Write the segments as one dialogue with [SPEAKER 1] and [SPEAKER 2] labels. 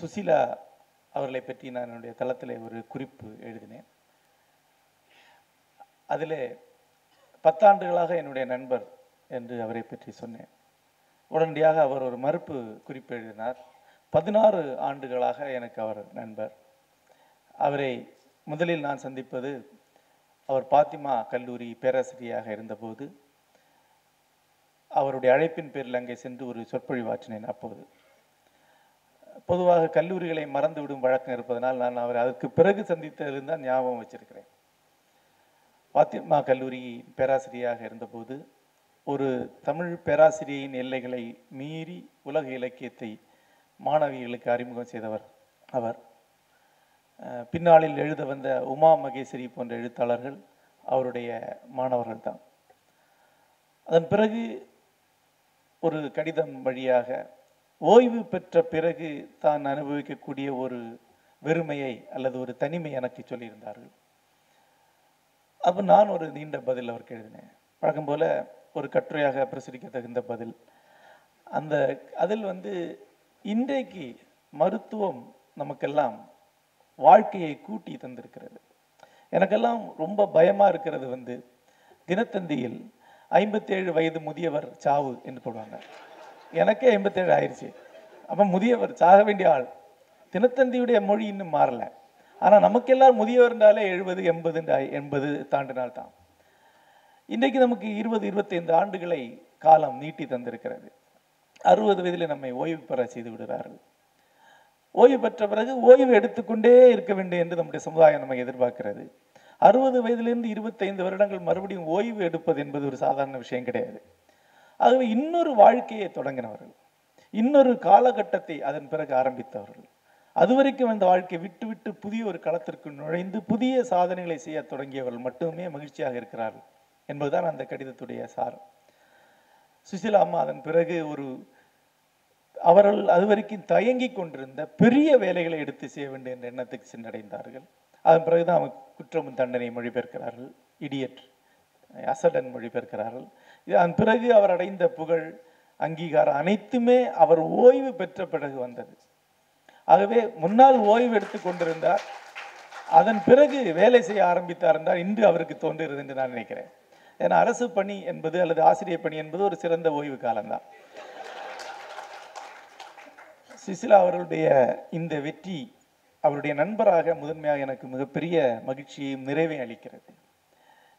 [SPEAKER 1] சுசிலா அவர்களை பற்றி நான் என்னுடைய தளத்தில் ஒரு குறிப்பு எழுதினேன். அதில் பத்தாண்டுகளாக என்னுடைய நண்பர் என்று அவரை பற்றி சொன்னேன். உடனடியாக அவர் ஒரு மறுப்பு குறிப்பு எழுதினார். பதினாறு ஆண்டுகளாக எனக்கு அவர் நண்பர். அவரை முதலில் நான் சந்திப்பது அவர் பாத்திமா கல்லூரி பேராசிரியராக இருந்தபோது அவருடைய அழைப்பின் பேரில் அங்கே சென்று ஒரு சொற்பொழிவாற்றினேன் அப்போது. பொதுவாக கல்லூரிகளை மறந்துவிடும் வழக்கம் இருப்பதனால் நான் அவரை அதற்கு பிறகு சந்தித்ததிலிருந்து தான் ஞாபகம் வச்சிருக்கிறேன். பாத்திமா கல்லூரி பேராசிரியராக இருந்தபோது ஒரு தமிழ் பேராசிரியின் எல்லைகளை மீறி உலக இலக்கியத்தை மாணவிகளுக்கு அறிமுகம் செய்தவர் அவர். பின்னாளில் எழுத வந்த உமா மகேஸ்வரி போன்ற எழுத்தாளர்கள் அவருடைய மாணவர்கள் தான். அதன் பிறகு ஒரு கடிதம் வழியாக ஓய்வு பெற்ற பிறகு தான் அனுபவிக்கக்கூடிய ஒரு வெறுமையை அல்லது ஒரு தனிமை எனக்கு சொல்லியிருந்தார்கள். அப்போ நான் ஒரு நீண்ட பதில் அவருக்கு எழுதினேன். பழக்கம் போல ஒரு கட்டுரையாக பிரசுரிக்க தகுந்த பதில். அந்த அதில் வந்து இன்றைக்கு மருத்துவம் நமக்கெல்லாம் வாழ்க்கையை கூட்டி தந்திருக்கிறது. எனக்கெல்லாம் ரொம்ப பயமா இருக்கிறது வந்து தினத்தந்தியில் ஐம்பத்தேழு வயது முதியவர் சாவு என்று போடுவாங்க. எனக்கே ஐம்பத்தேழு ஆயிடுச்சு அப்போ முதியவர் சாக வேண்டிய ஆள். தினத்தந்தியுடைய மொழி இன்னும் மாறல. ஆனால் நமக்கெல்லாம் முதியவர்னாலே எழுபது எண்பது எண்பது தாண்டினால் தான் இன்றைக்கு நமக்கு இருபது இருபத்தைந்து ஆண்டுகளை காலம் நீட்டி தந்திருக்கிறது. அறுபது வயதில் நம்மை ஓய்வு பெற செய்து விடுகிறார்கள். ஓய்வு பெற்ற பிறகு ஓய்வு எடுத்துக்கொண்டே இருக்க வேண்டும் என்று நம்முடைய சமுதாயம் நம்மை எதிர்பார்க்கிறது. அறுபது வயதிலிருந்து இருபத்தைந்து வருடங்கள் மறுபடியும் ஓய்வு எடுப்பது என்பது ஒரு சாதாரண விஷயம் கிடையாது. ஆகவே இன்னொரு வாழ்க்கையை தொடங்கினவர்கள். இன்னொரு காலகட்டத்தை அதன் பிறகு ஆரம்பித்தவர்கள். அதுவரைக்கும் அந்த வாழ்க்கையை விட்டு விட்டு புதிய ஒரு களத்திற்கு நுழைந்து புதிய சாதனைகளை செய்ய தொடங்கியவர்கள் மட்டுமே மகிழ்ச்சியாக இருக்கிறார்கள் என்பதுதான் அந்த கடிதத்துடைய சாரம். சுசிலா அம்மா அதன் பிறகு ஒரு அவர்கள் அதுவரைக்கும் தயங்கிக் கொண்டிருந்த பெரிய வேலைகளை எடுத்து செய்ய வேண்டும் என்ற எண்ணத்துக்கு சென்றடைந்தார்கள். அதன் பிறகுதான் அவங்க குற்றமும் தண்டனை மொழிபெயர்க்கிறார்கள். இடியட் அசடன் மொழிபெயர்க்கிறார்கள். இதன் பிறகு அவர் அடைந்த புகழ் அங்கீகாரம் அனைத்துமே அவர் ஓய்வு பெற்ற பிறகு வந்தது. ஆகவே முன்னால் ஓய்வு எடுத்து கொண்டிருந்தார். அதன் பிறகு வேலை செய்ய ஆரம்பித்தார் என்றால் இன்று அவருக்கு தோன்றுகிறது என்று நான் நினைக்கிறேன். ஏன்னா அரசு பணி என்பது அல்லது ஆசிரியர் பணி என்பது ஒரு சிறந்த ஓய்வு காலம்தான். சுசிலா அவர்களுடைய இந்த வெற்றி அவருடைய நண்பராக முதன்மையாக எனக்கு மிகப்பெரிய மகிழ்ச்சியையும் நிறைவையும் அளிக்கிறது.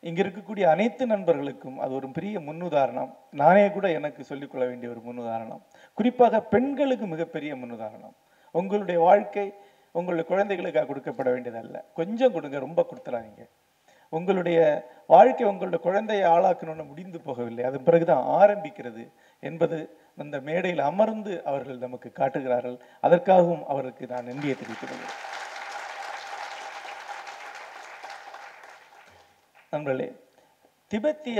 [SPEAKER 1] இங்க இருக்கக்கூடிய அனைத்து நண்பர்களுக்கும் அது ஒரு பெரிய முன்னுதாரணம். நானே கூட எனக்கு சொல்லிக்கொள்ள வேண்டிய ஒரு முன்னுதாரணம். குறிப்பாக பெண்களுக்கு மிகப்பெரிய முன்னுதாரணம். உங்களுடைய வாழ்க்கை உங்களுடைய குழந்தைகளுக்காக கொடுக்கப்பட வேண்டியதல்ல. கொஞ்சம் கொடுங்க ரொம்ப கொடுத்துறாதீங்க. உங்களுடைய வாழ்க்கை உங்களுடைய குழந்தையை ஆளாக்கணும்னு முடிந்து போகவில்லை. அதன் பிறகுதான் ஆரம்பிக்கிறது என்பது அந்த மேடையில் அமர்ந்து அவர்கள் நமக்கு காட்டுகிறார்கள். அதற்காகவும் அவருக்கு நான் நன்றியை தெரிவிக்கிறேன் நண்பர்களே திபெத்திய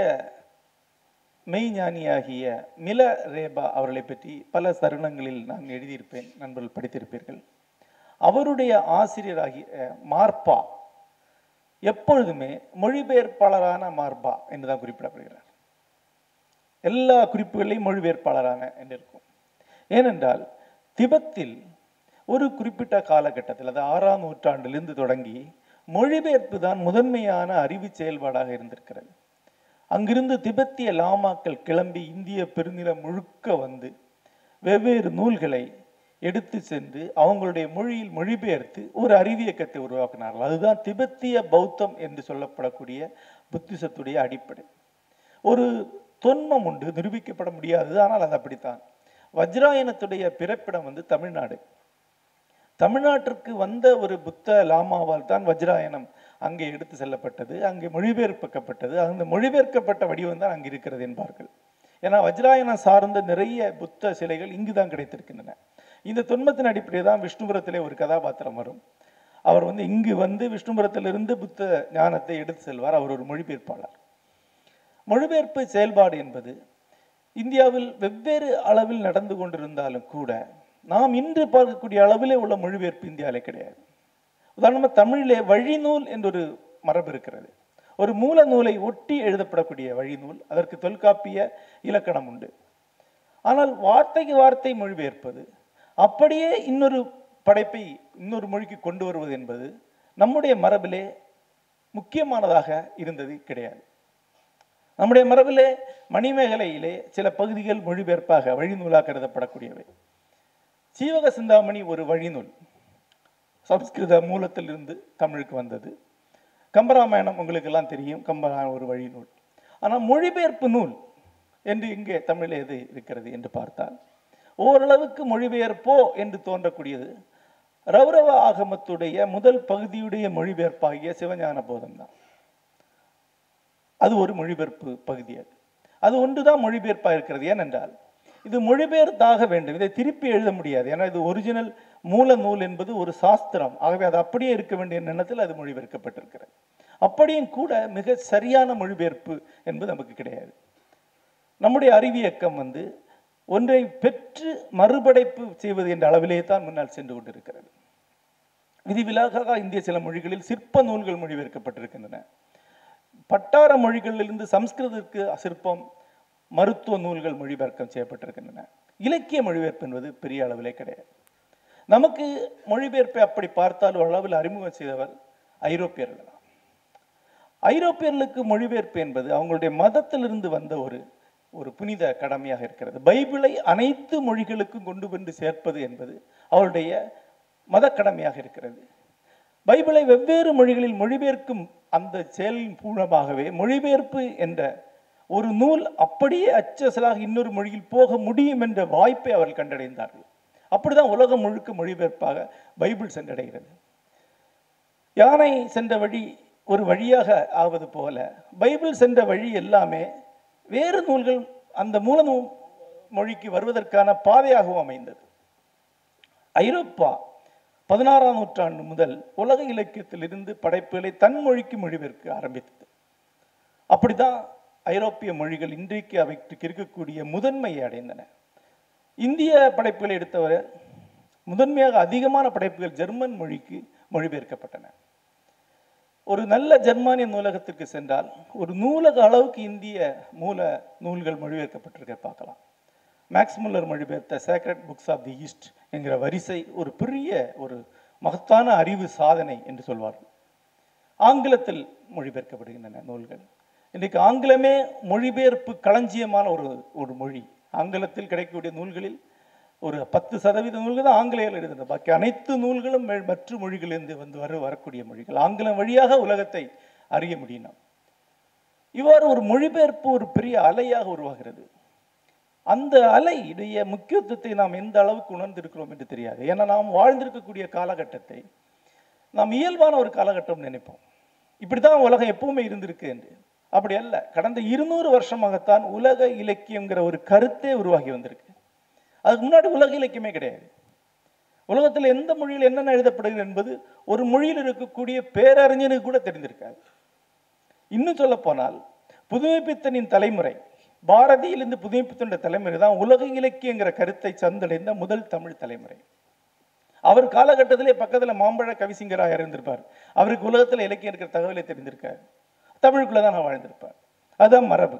[SPEAKER 1] மெய்ஞானியாகிய மில ரேபா அவர்களை பற்றி பல தருணங்களில் நான் எழுதியிருப்பேன் நண்பர்கள் படித்திருப்பீர்கள். அவருடைய ஆசிரியராகிய மார்பா எப்பொழுதுமே மொழிபெயர்ப்பாளரான மார்பா என்றுதான் குறிப்பிடப்படுகிறார். எல்லா குறிப்புகளையும் மொழிபெயர்ப்பாளரான என்று இருக்கும் ஏனென்றால் திபெத்தில் ஒரு குறிப்பிட்ட காலகட்டத்தில் அது ஆறாம் நூற்றாண்டிலிருந்து தொடங்கி மொழிபெயர்ப்பு தான் முதன்மையான அறிவு செயல்பாடாக இருந்திருக்கிறது. அங்கிருந்து திபெத்திய லாமாக்கள் கிளம்பி இந்திய பெருநிலம் முழுக்க வந்து வெவ்வேறு நூல்களை எடுத்து சென்று அவங்களுடைய மொழியில் மொழிபெயர்த்து ஒரு அறிவியக்கத்தை உருவாக்கினார்கள். அதுதான் திபெத்திய பௌத்தம் என்று சொல்லப்படக்கூடிய புத்திசத்துடைய அடிப்படை. ஒரு தொன்மம் உண்டு நிரூபிக்கப்பட முடியாதது ஆனால் அது அப்படித்தான். வஜ்ராயனத்துடைய பிறப்பிடம் வந்து தமிழ்நாடு. தமிழ்நாட்டிற்கு வந்த ஒரு புத்த லாமாவால் தான் வஜ்ராயனம் அங்கே எடுத்து செல்லப்பட்டது. அங்கே மொழிபெயர்க்கப்பட்டது. அந்த மொழிபெயர்க்கப்பட்ட வடிவம் தான் அங்கே இருக்கிறது என்பார்கள். ஏன்னா வஜ்ராயனம் சார்ந்த நிறைய புத்த சிலைகள் இங்கு தான் கிடைத்திருக்கின்றன. இந்த தொன்மத்தின் அடிப்படையில் தான் விஷ்ணுபுரத்திலே ஒரு கதாபாத்திரம் வரும். அவர் வந்து இங்கு வந்து விஷ்ணுபுரத்திலிருந்து புத்த ஞானத்தை எடுத்து செல்வார். அவர் ஒரு மொழிபெயர்ப்பாளர். மொழிபெயர்ப்பு செயல்பாடு என்பது இந்தியாவில் வெவ்வேறு அளவில் நடந்து கொண்டிருந்தாலும் கூட நாம் இன்று பார்க்கக்கூடிய அளவிலே உள்ள மொழிபெயர்ப்பு இந்தியாவிலே கிடையாது. உதாரணமாக தமிழிலே வழிநூல் என்றொரு மரபு இருக்கிறது. ஒரு மூல நூலை ஒட்டி எழுதப்படக்கூடிய வழிநூல் அதற்கு தொல்காப்பிய இலக்கணம் உண்டு. ஆனால் வார்த்தைக்கு வார்த்தை மொழிபெயர்ப்பது அப்படியே இன்னொரு படைப்பை இன்னொரு மொழிக்கு கொண்டு வருவது என்பது நம்முடைய மரபிலே முக்கியமானதாக இருந்தது கிடையாது. நம்முடைய மரபிலே மணிமேகலையிலே சில பகுதிகள் மொழிபெயர்ப்பாக வழிநூலாக கருதப்படக்கூடியவை. சீவக சிந்தாமணி ஒரு வழிநூல். சம்ஸ்கிருத மூலத்திலிருந்து தமிழுக்கு வந்தது. கம்பராமாயணம் உங்களுக்கு எல்லாம் தெரியும். கம்பராமாயணம் ஒரு வழிநூல். ஆனால் மொழிபெயர்ப்பு நூல் என்று இங்கே தமிழில் எது இருக்கிறது என்று பார்த்தால் ஓரளவுக்கு மொழிபெயர்ப்போ என்று தோன்றக்கூடியது ரௌரவ ஆகமத்துடைய முதல் பகுதியுடைய மொழிபெயர்ப்பாகிய சிவஞான போதம் தான். அது ஒரு மொழிபெயர்ப்பு பகுதி அது. அது ஒன்றுதான் மொழிபெயர்ப்பாக இருக்கிறது ஏனென்றால் இது மொழிபெயர்த்தாக வேண்டும். இதை திருப்பி எழுத முடியாது. ஏன்னா இது ஒரிஜினல் மூல நூல் என்பது ஒரு சாஸ்திரம். ஆகவே அது அப்படியே இருக்க வேண்டிய எண்ணத்தில் அது மொழிபெயர்க்கப்பட்டிருக்கிறது. அப்படியும் கூட மிக சரியான மொழிபெயர்ப்பு என்பது நமக்கு கிடையாது. நம்முடைய அறிவியக்கம் வந்து ஒன்றை பெற்று மறுபடைப்பு செய்வது என்ற அளவிலே தான் முன்னால் சென்று கொண்டிருக்கிறது. விதிவிலாக இந்திய சில மொழிகளில் சிற்ப நூல்கள் மொழிபெயர்க்கப்பட்டிருக்கின்றன. பட்டார மொழிகளிலிருந்து சம்ஸ்கிருதத்திற்கு சிற்பம் மருத்துவ நூல்கள் மொழிபெயர்க்கம் செய்யப்பட்டிருக்கின்றன. இலக்கிய மொழிபெயர்ப்பு என்பது பெரிய அளவிலே கிடையாது. நமக்கு மொழிபெயர்ப்பை அப்படி பார்த்தால் அளவில் அறிமுகம் செய்தவர் ஐரோப்பியர்கள் தான். ஐரோப்பியர்களுக்கு மொழிபெயர்ப்பு என்பது அவங்களுடைய மதத்திலிருந்து வந்த ஒரு ஒரு புனித கடமையாக இருக்கிறது. பைபிளை அனைத்து மொழிகளுக்கும் கொண்டு வந்து சேர்ப்பது என்பது அவருடைய மத கடமையாக இருக்கிறது. பைபிளை வெவ்வேறு மொழிகளில் மொழிபெயர்க்கும் அந்த செயலின் மூலமாகவே மொழிபெயர்ப்பு என்ற ஒரு நூல் அப்படியே அச்சசலாக இன்னொரு மொழியில் போக முடியும் என்ற வாய்ப்பை அவர்கள் கண்டடைந்தார்கள். அப்படிதான் உலகம் முழுக்க மொழிபெயர்ப்பாக பைபிள் சென்றடைகிறது. யானை சென்ற வழி ஒரு வழியாக ஆவது போல பைபிள் சென்ற வழி எல்லாமே வேறு நூல்கள் அந்த மூல மொழிக்கு வருவதற்கான பாதையாகவும் அமைந்தது. ஐரோப்பா பதினாறாம் நூற்றாண்டு முதல் உலக இலக்கியத்திலிருந்து படைப்புகளை தன் மொழிக்கு மொழிபெயர்க்க ஆரம்பித்தது. அப்படிதான் ஐரோப்பிய மொழிகள் இன்றைக்கு அவைக்கு இருக்கக்கூடிய முதன்மையை அடைந்தன. இந்திய படைப்புகளை எடுத்தவரை முதன்மையாக அதிகமான படைப்புகள் ஜெர்மன் மொழிக்கு மொழிபெயர்க்கப்பட்டன. ஒரு நல்ல ஜெர்மானிய நூலகத்திற்கு சென்றால் ஒரு நூலக அளவுக்கு இந்திய மூல நூல்கள் மொழிபெயர்க்கப்பட்டிருக்க பார்க்கலாம். Max Muller மொழிபெயர்த்த sacred books of the East என்கிற வரிசை ஒரு பெரிய ஒரு மகத்தான அறிவு சாதனை என்று சொல்வார்கள். ஆங்கிலத்தில் மொழிபெயர்க்கப்படுகின்றன நூல்கள். இன்றைக்கு ஆங்கிலமே மொழிபெயர்ப்பு களஞ்சியமான ஒரு ஒரு மொழி. ஆங்கிலத்தில் கிடைக்கக்கூடிய நூல்களில் ஒரு பத்து சதவீத நூல்கள் தான் ஆங்கிலேயில் எழுதுன பாக்கி அனைத்து நூல்களும் மற்ற மொழிகளிலிருந்து வந்து வர வரக்கூடிய மொழிகள். ஆங்கிலம் வழியாக உலகத்தை அறிய முடியும் இவ்வாறு ஒரு மொழிபெயர்ப்பு ஒரு பெரிய அலையாக உருவாகிறது. அந்த அலையுடைய முக்கியத்துவத்தை நாம் எந்த அளவுக்கு உணர்ந்திருக்கிறோம் என்று தெரியாது. ஏன்னா நாம் வாழ்ந்திருக்கக்கூடிய காலகட்டத்தை நாம் இயல்பான ஒரு காலகட்டம் நினைப்போம். இப்படித்தான் உலகம் எப்பவுமே இருந்திருக்கு என்று. அப்படி அல்ல. கடந்த இருநூறு வருஷமாகத்தான் உலக இலக்கியங்கிற ஒரு கருத்தே உருவாகி வந்திருக்கு. அதுக்கு முன்னாடி உலக இலக்கியமே கிடையாது. உலகத்தில் எந்த மொழியில் என்னென்ன எழுதப்படுகிறது என்பது ஒரு மொழியில் இருக்கக்கூடிய பேரறிஞனுக்கு கூட தெரிந்திருக்காது. இன்னும் சொல்ல போனால் புதுமைப்பித்தனின் தலைமுறை பாரதியிலிருந்து புதுமைப்பித்தனுடைய தலைமுறை தான் உலக இலக்கியங்கிற கருத்தை சந்தடைந்த முதல் தமிழ் தலைமுறை. அவர் காலகட்டத்திலே பக்கத்துல மாம்பழ கவிசிங்கராக இருந்திருப்பார். அவருக்கு உலகத்துல இலக்கியம் இருக்கிற தகவலை தெரிந்திருக்காரு தமிழுக்குள்ளே தான் நான் வாழ்ந்திருப்பேன். அதுதான் மரபு.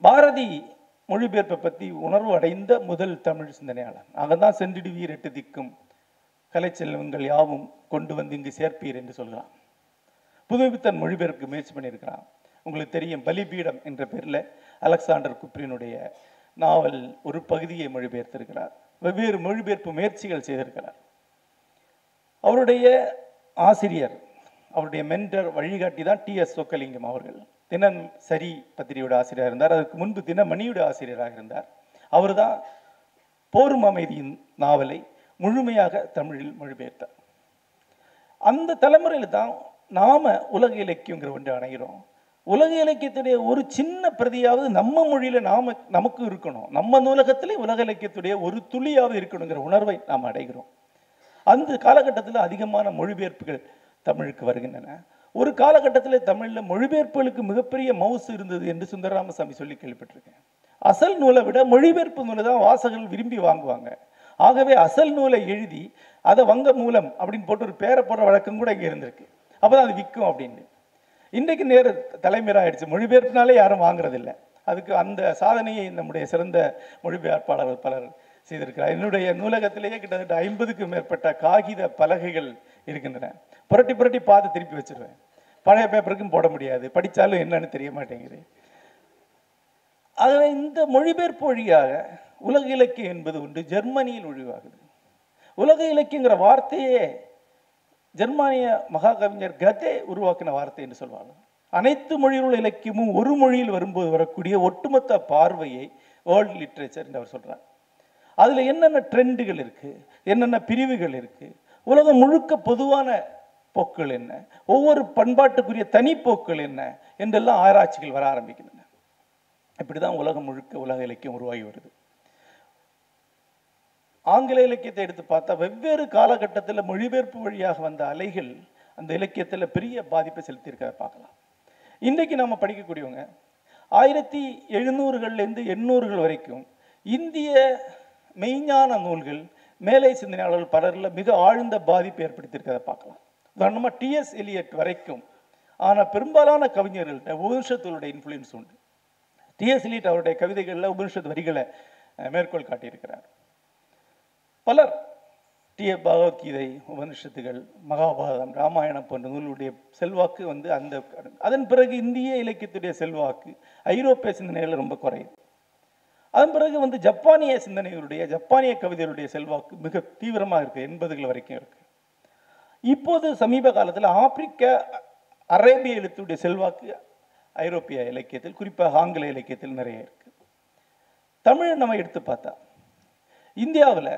[SPEAKER 1] பாரதி மொழிபெயர்ப்பை பற்றி உணர்வு அடைந்த முதல் தமிழ் சிந்தனையாளர் அங்கதான் சென்றிடுவீர் எட்டு திக்கும் கலைச்செல்வங்கள் யாவும் கொண்டு வந்து இங்கு சேர்ப்பீர் என்று சொல்கிறான். புதுமைப்பித்தன் மொழிபெயர்ப்புக்கு முயற்சி பண்ணியிருக்கிறான். உங்களுக்கு தெரியும் பலிபீடம் என்ற பேரில் அலெக்சாண்டர் குப்ரினுடைய நாவல் ஒரு பகுதியை மொழிபெயர்த்திருக்கிறார். வெவ்வேறு மொழிபெயர்ப்பு முயற்சிகள் செய்திருக்கிறார். அவருடைய ஆசிரியர் அவருடைய மென்டர் வழிகாட்டி தான் டி எஸ் சொக்கலிங்கம் அவர்கள். தினம் சரி பத்திரிகையோட ஆசிரியராக இருந்தார். அதுக்கு முன்பு தினமணியோட ஆசிரியராக இருந்தார். அவர் தான் போரும் அமைதியின் நாவலை முழுமையாக தமிழில் மொழிபெயர்த்தார். அந்த தலைமுறையில் தான் நாம உலக இலக்கியங்கிற ஒன்று அணைகிறோம் உலக இலக்கியத்துடைய ஒரு சின்ன பிரதியாவது நம்ம மொழியில நாம நமக்கு இருக்கணும். நம்ம நூலகத்திலே உலக இலக்கியத்துடைய ஒரு துளியாவது இருக்கணுங்கிற உணர்வை நாம் அடைகிறோம். அந்த காலகட்டத்தில் அதிகமான மொழிபெயர்ப்புகள் தமிழுக்கு வருகின்றன. ஒரு காலகட்டத்தில் தமிழில் மொழிபெயர்ப்புகளுக்கு மிகப்பெரிய மவுசு இருந்தது என்று சுந்தரராமசாமி சொல்லி கேள்விப்பட்டிருக்கேன். அசல் நூலை விட மொழிபெயர்ப்பு நூலை தான் வாசகர்கள் விரும்பி வாங்குவாங்க. ஆகவே அசல் நூலை எழுதி அதை வங்க மூலம் அப்படின்னு போட்டு ஒரு பேரை போடுற வழக்கம் கூட இங்கே இருந்திருக்கு. அப்பதான் அது விற்கும் அப்படின்னு. இன்றைக்கு நேர தலைமையாக ஆயிடுச்சு மொழிபெயர்ப்புனாலே யாரும் வாங்குறதில்ல. அதுக்கு அந்த சாதனையை நம்முடைய சிறந்த மொழிபெயர்ப்பாளர்கள் பலர் செய்திருக்கிறார். என்னுடைய நூலகத்திலேயே கிட்டத்தட்ட ஐம்பதுக்கும் மேற்பட்ட காகித பலகைகள் இருக்கின்றன. புரட்டி புரட்டி பார்த்து திருப்பி வச்சிருவேன். பழைய பேப்பருக்கும் போட முடியாது. படித்தாலும் என்னன்னு தெரிய மாட்டேங்குது. ஆகவே இந்த மொழிபெயர்ப்பு வழியாக உலக இலக்கியம் என்பது ஒன்று ஜெர்மனியில் ஒழிவாகுது உலக இலக்கியங்கிற வார்த்தையே ஜெர்மானிய மகாகவிஞர் கதே உருவாக்கின வார்த்தை என்று சொல்வாங்க. அனைத்து மொழியுள்ள இலக்கியமும் ஒரு மொழியில் வரும்போது வரக்கூடிய ஒட்டுமொத்த பார்வையை வேர்ல்ட் லிட்ரேச்சர் என்று அவர் சொல்கிறார் அதுல என்னென்ன ட்ரெண்டுகள் இருக்கு? என்னென்ன பிரிவுகள் இருக்கு? உலகம் முழுக்க பொதுவான போக்குகள் என்ன? ஒவ்வொரு பண்பாட்டுக்குரிய தனிப்போக்குகள் என்ன? என்றெல்லாம் ஆராய்ச்சிகள் வர ஆரம்பிக்கின்றன. இப்படிதான் உலகம் முழுக்க உலக இலக்கியம் உருவாகி வருது. ஆங்கில இலக்கியத்தை எடுத்து பார்த்தா வெவ்வேறு காலகட்டத்தில் மொழிபெயர்ப்பு வழியாக வந்த அலைகள் அந்த இலக்கியத்தில் பெரிய பாதிப்பை செலுத்தியிருக்கிறத பார்க்கலாம். இன்றைக்கு நம்ம படிக்கக்கூடியவங்க ஆயிரத்தி எழுநூறுகள்லேருந்து எண்ணூறுகள் வரைக்கும் இந்திய மெய்ஞான நூல்கள் மேலை சிந்தனையாளர்கள் பலரில் மிக ஆழ்ந்த பாதிப்பை ஏற்படுத்தியிருக்கிறத பார்க்கலாம். உதாரணமாக டிஎஸ் எலியட் வரைக்கும் ஆனால் பெரும்பாலான கவிஞர்கள்ட்ட உபனிஷத்துடைய இன்ஃப்ளூயன்ஸ் உண்டு. டிஎஸ் எலியட் அவருடைய கவிதைகளில் உபனிஷத் வரிகளை மேற்கோள் காட்டியிருக்கிறார். பலர் டி பகவத்கீதை உபனிஷத்துகள் மகாபாரதம் ராமாயணம் போன்ற நூலுடைய செல்வாக்கு வந்து அந்த அதன் பிறகு இந்திய இலக்கியத்துடைய செல்வாக்கு ஐரோப்பிய சிந்தனைகள் ரொம்ப குறையுது. அதன் பிறகு வந்து ஜப்பானிய சிந்தனைகளுடைய ஜப்பானிய கவிதைகளுடைய செல்வாக்கு மிக தீவிரமாக இருக்குது எண்பதுகள் வரைக்கும் இருக்கு. இப்போது சமீப காலத்தில் ஆப்பிரிக்க அரேபிய எழுத்துடைய செல்வாக்கு ஐரோப்பிய இலக்கியத்தில் குறிப்பாக ஆங்கில இலக்கியத்தில் நிறைய இருக்கு. தமிழ் நம்ம எடுத்து பார்த்தா இந்தியாவில்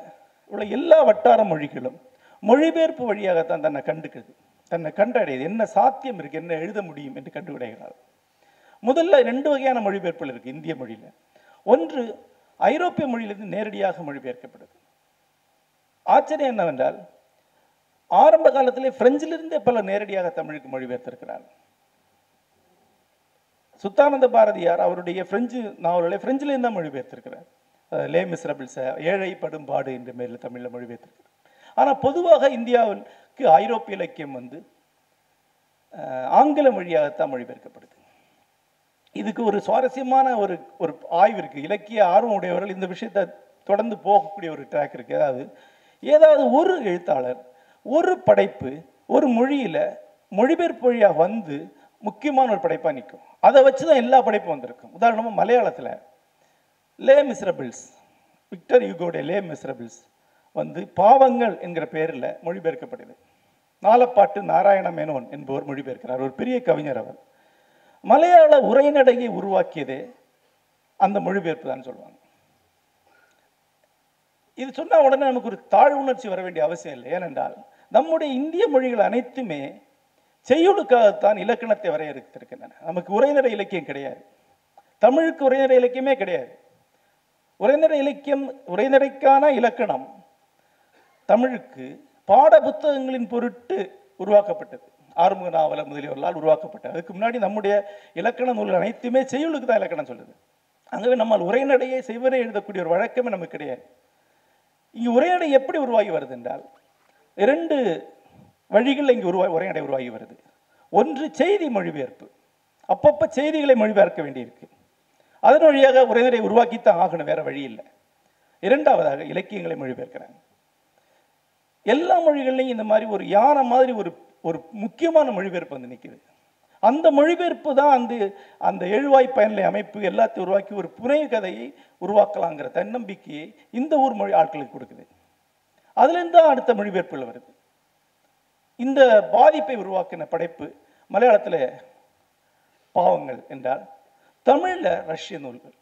[SPEAKER 1] உள்ள எல்லா வட்டார மொழிகளும் மொழிபெயர்ப்பு வழியாகத்தான் தன்னை கண்டுக்குது. தன்னை கண்டடையுது. என்ன சாத்தியம் இருக்கு? என்ன எழுத முடியும் என்று கண்டுபிடிக்கிறார் முதல்ல ரெண்டு வகையான மொழிபெயர்ப்புகள் இருக்கு இந்திய மொழியில. ஒன்று ஐரோப்பிய மொழியிலிருந்து நேரடியாக மொழிபெயர்க்கப்படுது. ஆச்சரியம் என்னவென்றால் ஆரம்ப காலத்திலே பிரெஞ்சிலிருந்தே பல நேரடியாக தமிழுக்கு மொழிபெயர்த்திருக்கிறார் சுத்தானந்த பாரதியார் அவருடைய பிரெஞ்சு நாவல்களை பிரெஞ்சிலேருந்து தான் மொழிபெயர்த்திருக்கிறார். லே மிஸ்ரபிள்ஸ ஏழை படும் பாடு என்ற மேலில் தமிழில் மொழிபெயர்த்திருக்கிறார். ஆனால் பொதுவாக இந்தியாவிற்கு ஐரோப்பிய இலக்கியம் வந்து ஆங்கில மொழியாகத்தான் மொழிபெயர்க்கப்படுது. இதுக்கு ஒரு சுவாரஸ்யமான ஒரு ஒரு ஆய்வு இருக்குது இலக்கிய ஆர்வம் உடையவர்கள் இந்த விஷயத்தை தொடர்ந்து போகக்கூடிய ஒரு ட்ராக் இருக்குது ஏதாவது ஏதாவது ஒரு எழுத்தாளர் ஒரு படைப்பு ஒரு மொழியில் மொழிபெயர்ப்பு வழியாக வந்து முக்கியமான ஒரு படைப்பாக நிற்கும். அதை வச்சு தான் எல்லா படைப்பும் வந்திருக்கும். உதாரணமாக மலையாளத்தில் லே மிஸ்ரபிள்ஸ் விக்டர் யூகோடைய லே மிஸ்ரபிள்ஸ் வந்து பாவங்கள் என்கிற பெயரில் மொழிபெயர்க்கப்படுது நாலப்பாட்டு நாராயண மேனோன் என்பவர் மொழிபெயர்க்கிறார். ஒரு பெரிய கவிஞர் அவர். மலையாள உரைநடையை உருவாக்கியது அந்த மொழிபெயர்ப்பு தான் சொல்லுவாங்க. இது சொன்னா உடனே நமக்கு ஒரு தாழ்வுணர்ச்சி வர வேண்டிய அவசியம் இல்லை. ஏனென்றால் நம்முடைய இந்திய மொழிகள் அனைத்துமே செய்யுளுக்காகத்தான் இலக்கணத்தை வரையறுத்திருக்கின்றன. நமக்கு உரைநடை இலக்கியம் கிடையாது. தமிழுக்கு உரைநடை இலக்கியமே கிடையாது. உரைநடை இலக்கியம் உரைநடைக்கான இலக்கணம் தமிழுக்கு பாட புத்தகங்களின் பொருட்டு உருவாக்கப்பட்டது. ஆறுமுக நாவல முதலியவர்களால் உருவாக்கப்பட்டது. அதுக்கு முன்னாடி நம்முடைய இலக்கண நூல்கள் அனைத்துமே செய்யுளுக்கு தான் இலக்கணம் சொல்லுது. ஆகவே நம்மால் உரைநடையை செய்வரை எழுதக்கூடிய ஒரு வழக்கமே நமக்கு கிடையாது. இங்கு உரைநடை எப்படி உருவாகி வருது என்றால் இரண்டு வழிகளில் இங்கு உருவாகி உரைநடை உருவாகி வருது. ஒன்று செய்தி மொழிபெயர்ப்பு. அப்பப்போ செய்திகளை மொழிபெயர்க்க வேண்டியிருக்கு. அதன் வழியாக உரைநடை உருவாக்கித்தான் ஆகணும் வேற வழி இல்லை. இரண்டாவதாக இலக்கியங்களை மொழிபெயர்க்கிறாங்க. எல்லா மொழிகள்லையும் இந்த மாதிரி ஒரு யானை மாதிரி ஒரு ஒரு முக்கியமான மொழிபெயர்ப்பு வந்து நிற்கிது அந்த மொழிபெயர்ப்பு தான் அந்த அந்த எழுவாய் பயனிலை அமைப்பு எல்லாத்தையும் உருவாக்கி ஒரு புனை கதையை உருவாக்கலாங்கிற தன்னம்பிக்கையை இந்த ஊர் மொழி ஆட்களுக்கு கொடுக்குது. அதுலேருந்து தான் அடுத்த மொழிபெயர்ப்புகள் வருது. இந்த பாதிப்பை உருவாக்கின படைப்பு மலையாளத்தில் பாவங்கள் என்றால் தமிழில் ரஷ்ய நூல்கள்.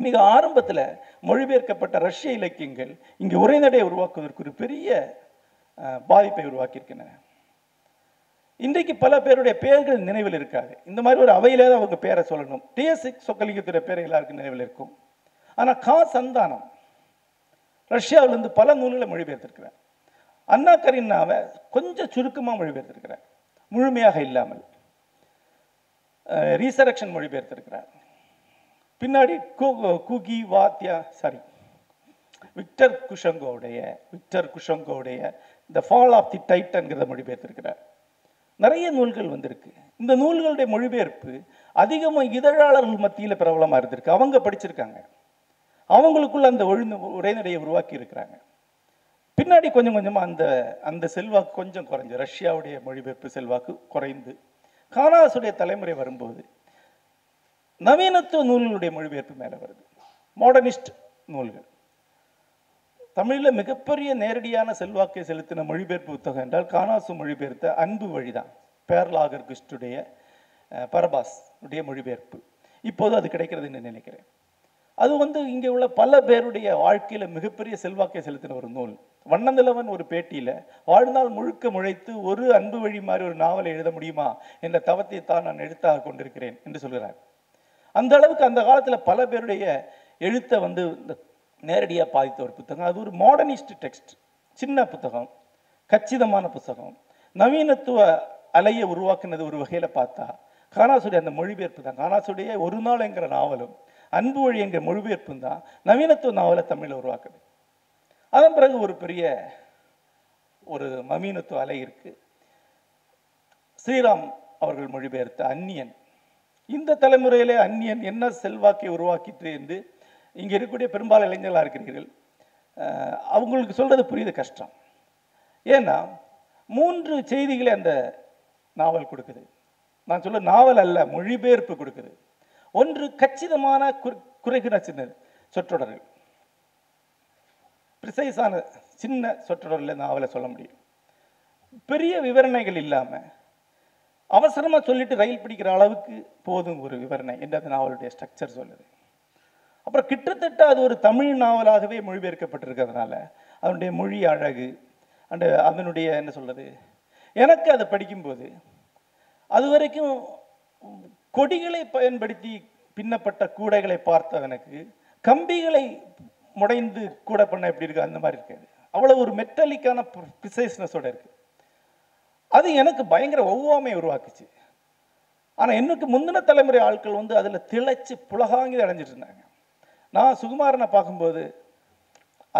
[SPEAKER 1] மிக ஆரம்பத்தில் மொழிபெயர்க்கப்பட்ட ரஷ்ய இலக்கியங்கள் இங்கு உரைநடையை உருவாக்குவதற்கு ஒரு பெரிய அஹ், பாதிப்பை உருவாக்கியிருக்கின்றன. இன்றைக்கு பல பேருடைய பெயர்கள் நினைவில் இருக்காது. இந்த மாதிரி ஒரு அவையிலே தான் அவங்க பேரை சொல்லணும். டிஎஸ் சொக்கலிங்கத்துடைய பேர் எல்லாருக்கும் நினைவில் இருக்கும். ஆனால் கா சந்தானம் ரஷ்யாவிலிருந்து பல நூல்களை மொழிபெயர்த்திருக்கிறேன் அண்ணா கரீனாவை கொஞ்சம் சுருக்கமாக மொழிபெயர்த்திருக்கிறேன் முழுமையாக இல்லாமல். ரீசரக்ஷன் மொழிபெயர்த்திருக்கிறார். பின்னாடி கு- குகி வாத்தியா சாரி விக்டர் குஷங்கோவுடைய விக்டர் குஷங்கோவுடைய த ஃபால் ஆஃப் தி டைட்டன்கிறத மொழிபெயர்த்திருக்கிறார். நிறைய நூல்கள் வந்திருக்கு. இந்த நூல்களுடைய மொழிபெயர்ப்பு அதிகமாக இதழாளர்கள் மத்தியில் பிரபலமாக இருந்திருக்கு. அவங்க படிச்சிருக்காங்க. அவங்களுக்குள்ள அந்த ஒழுங்கு உரைநடையை உருவாக்கி இருக்கிறாங்க. பின்னாடி கொஞ்சம் கொஞ்சமாக அந்த அந்த செல்வாக்கு கொஞ்சம் குறைஞ்சு ரஷ்யாவுடைய மொழிபெயர்ப்பு செல்வாக்கு குறைந்து கானாசுடைய தலைமுறை வரும்போது நவீனத்துவ நூல்களுடைய மொழிபெயர்ப்பு மேலே வருது. மாடர்னிஸ்ட் நூல்கள். தமிழில் மிகப்பெரிய நேரடியான செல்வாக்கை செலுத்தின மொழிபெயர்ப்பு புத்தகம் என்றால் கானாசு மொழிபெயர்த்த அன்பு வழிதான். பேரலாகர் கிறிஸ்டுடைய அஹ், பரபாஸ் உடைய மொழிபெயர்ப்பு. இப்போது அது கிடைக்கிறதுன்னு நினைக்கிறேன். அது வந்து இங்கே உள்ள பல பேருடைய வாழ்க்கையில் மிகப்பெரிய செல்வாக்கை செலுத்தின ஒரு நூல். வண்ணந்தலவன் ஒரு பேட்டியில் வாழ்நாள் முழுக்க முழைத்து ஒரு அன்பு வழி மாதிரி ஒரு நாவலை எழுத முடியுமா? என்ற தவத்தை தான் நான் எழுத்தாக கொண்டிருக்கிறேன் என்று சொல்கிறார். அந்த அளவுக்கு அந்த காலத்தில் பல பேருடைய எழுத்தை வந்து இந்த நேரடியாக பாதித்த ஒரு புத்தகம். அது ஒரு மாடர்னிஸ்ட் டெக்ஸ்ட் சின்ன புத்தகம். கச்சிதமான புத்தகம். நவீனத்துவ அலையை உருவாக்குனது ஒரு வகையில் பார்த்தா கானாசுடைய அந்த மொழிபெயர்ப்பு தான். கானாசுடைய ஒரு நாள் என்கிற நாவலும் அன்பு வழி என்கிற மொழிபெயர்ப்பும் தான் நவீனத்துவ நாவலை தமிழில் உருவாக்குது. அதன் பிறகு ஒரு பெரிய ஒரு நவீனத்துவ அலை இருக்கு. ஸ்ரீராம் அவர்கள் மொழிபெயர்த்த அந்நியன். இந்த தலைமுறையிலே அந்நியன் என்ன செல்வாக்கை உருவாக்கிட்டு என்று இங்கே இருக்கக்கூடிய பெரும்பாலும் இளைஞர்களாக இருக்கிறீர்கள் அவங்களுக்கு சொல்றது புரியுது கஷ்டம். ஏன்னா மூன்று செய்திகளை அந்த நாவல் கொடுக்குது. நான் சொல்ல நாவல் அல்ல மொழிபெயர்ப்பு கொடுக்குது. ஒன்று கச்சிதமான குறு- குறைகிற சின்ன சொற்றொடர்கள். ப்ரிசைஸான சின்ன சொற்றொடரில் நாவலை சொல்ல முடியும். பெரிய விவரணைகள் இல்லாமல் அவசரமாக சொல்லிட்டு ரயில் பிடிக்கிற அளவுக்கு போதும் ஒரு விவரணை என்று அந்த நாவலுடைய ஸ்ட்ரக்சர் சொல்லுது. அப்புறம் கிட்டத்தட்ட அது ஒரு தமிழ் நாவலாகவே மொழிபெயர்க்கப்பட்டிருக்கிறதுனால அதனுடைய மொழி அழகு அண்டு அதனுடைய என்ன சொல்கிறது எனக்கு அதை படிக்கும்போது அது வரைக்கும் கொடிகளை பயன்படுத்தி பின்னப்பட்ட கூடைகளை பார்த்த எனக்கு. கம்பிகளை முடைந்து கூட பண்ண எப்படி இருக்கு? அந்த மாதிரி இருக்காது. அவ்வளோ ஒரு மெட்டலிக்கான ப்ரிசைஸ்னஸோட இருக்கு. அது எனக்கு பயங்கர ஒவ்வாமை உருவாக்குச்சு. ஆனால் எனக்கு முந்தின தலைமுறை ஆட்கள் வந்து அதில் திளைச்சு புலகாங்கி அடைஞ்சிட்டு இருந்தாங்க. நான் சுகுமாரனை பார்க்கும்போது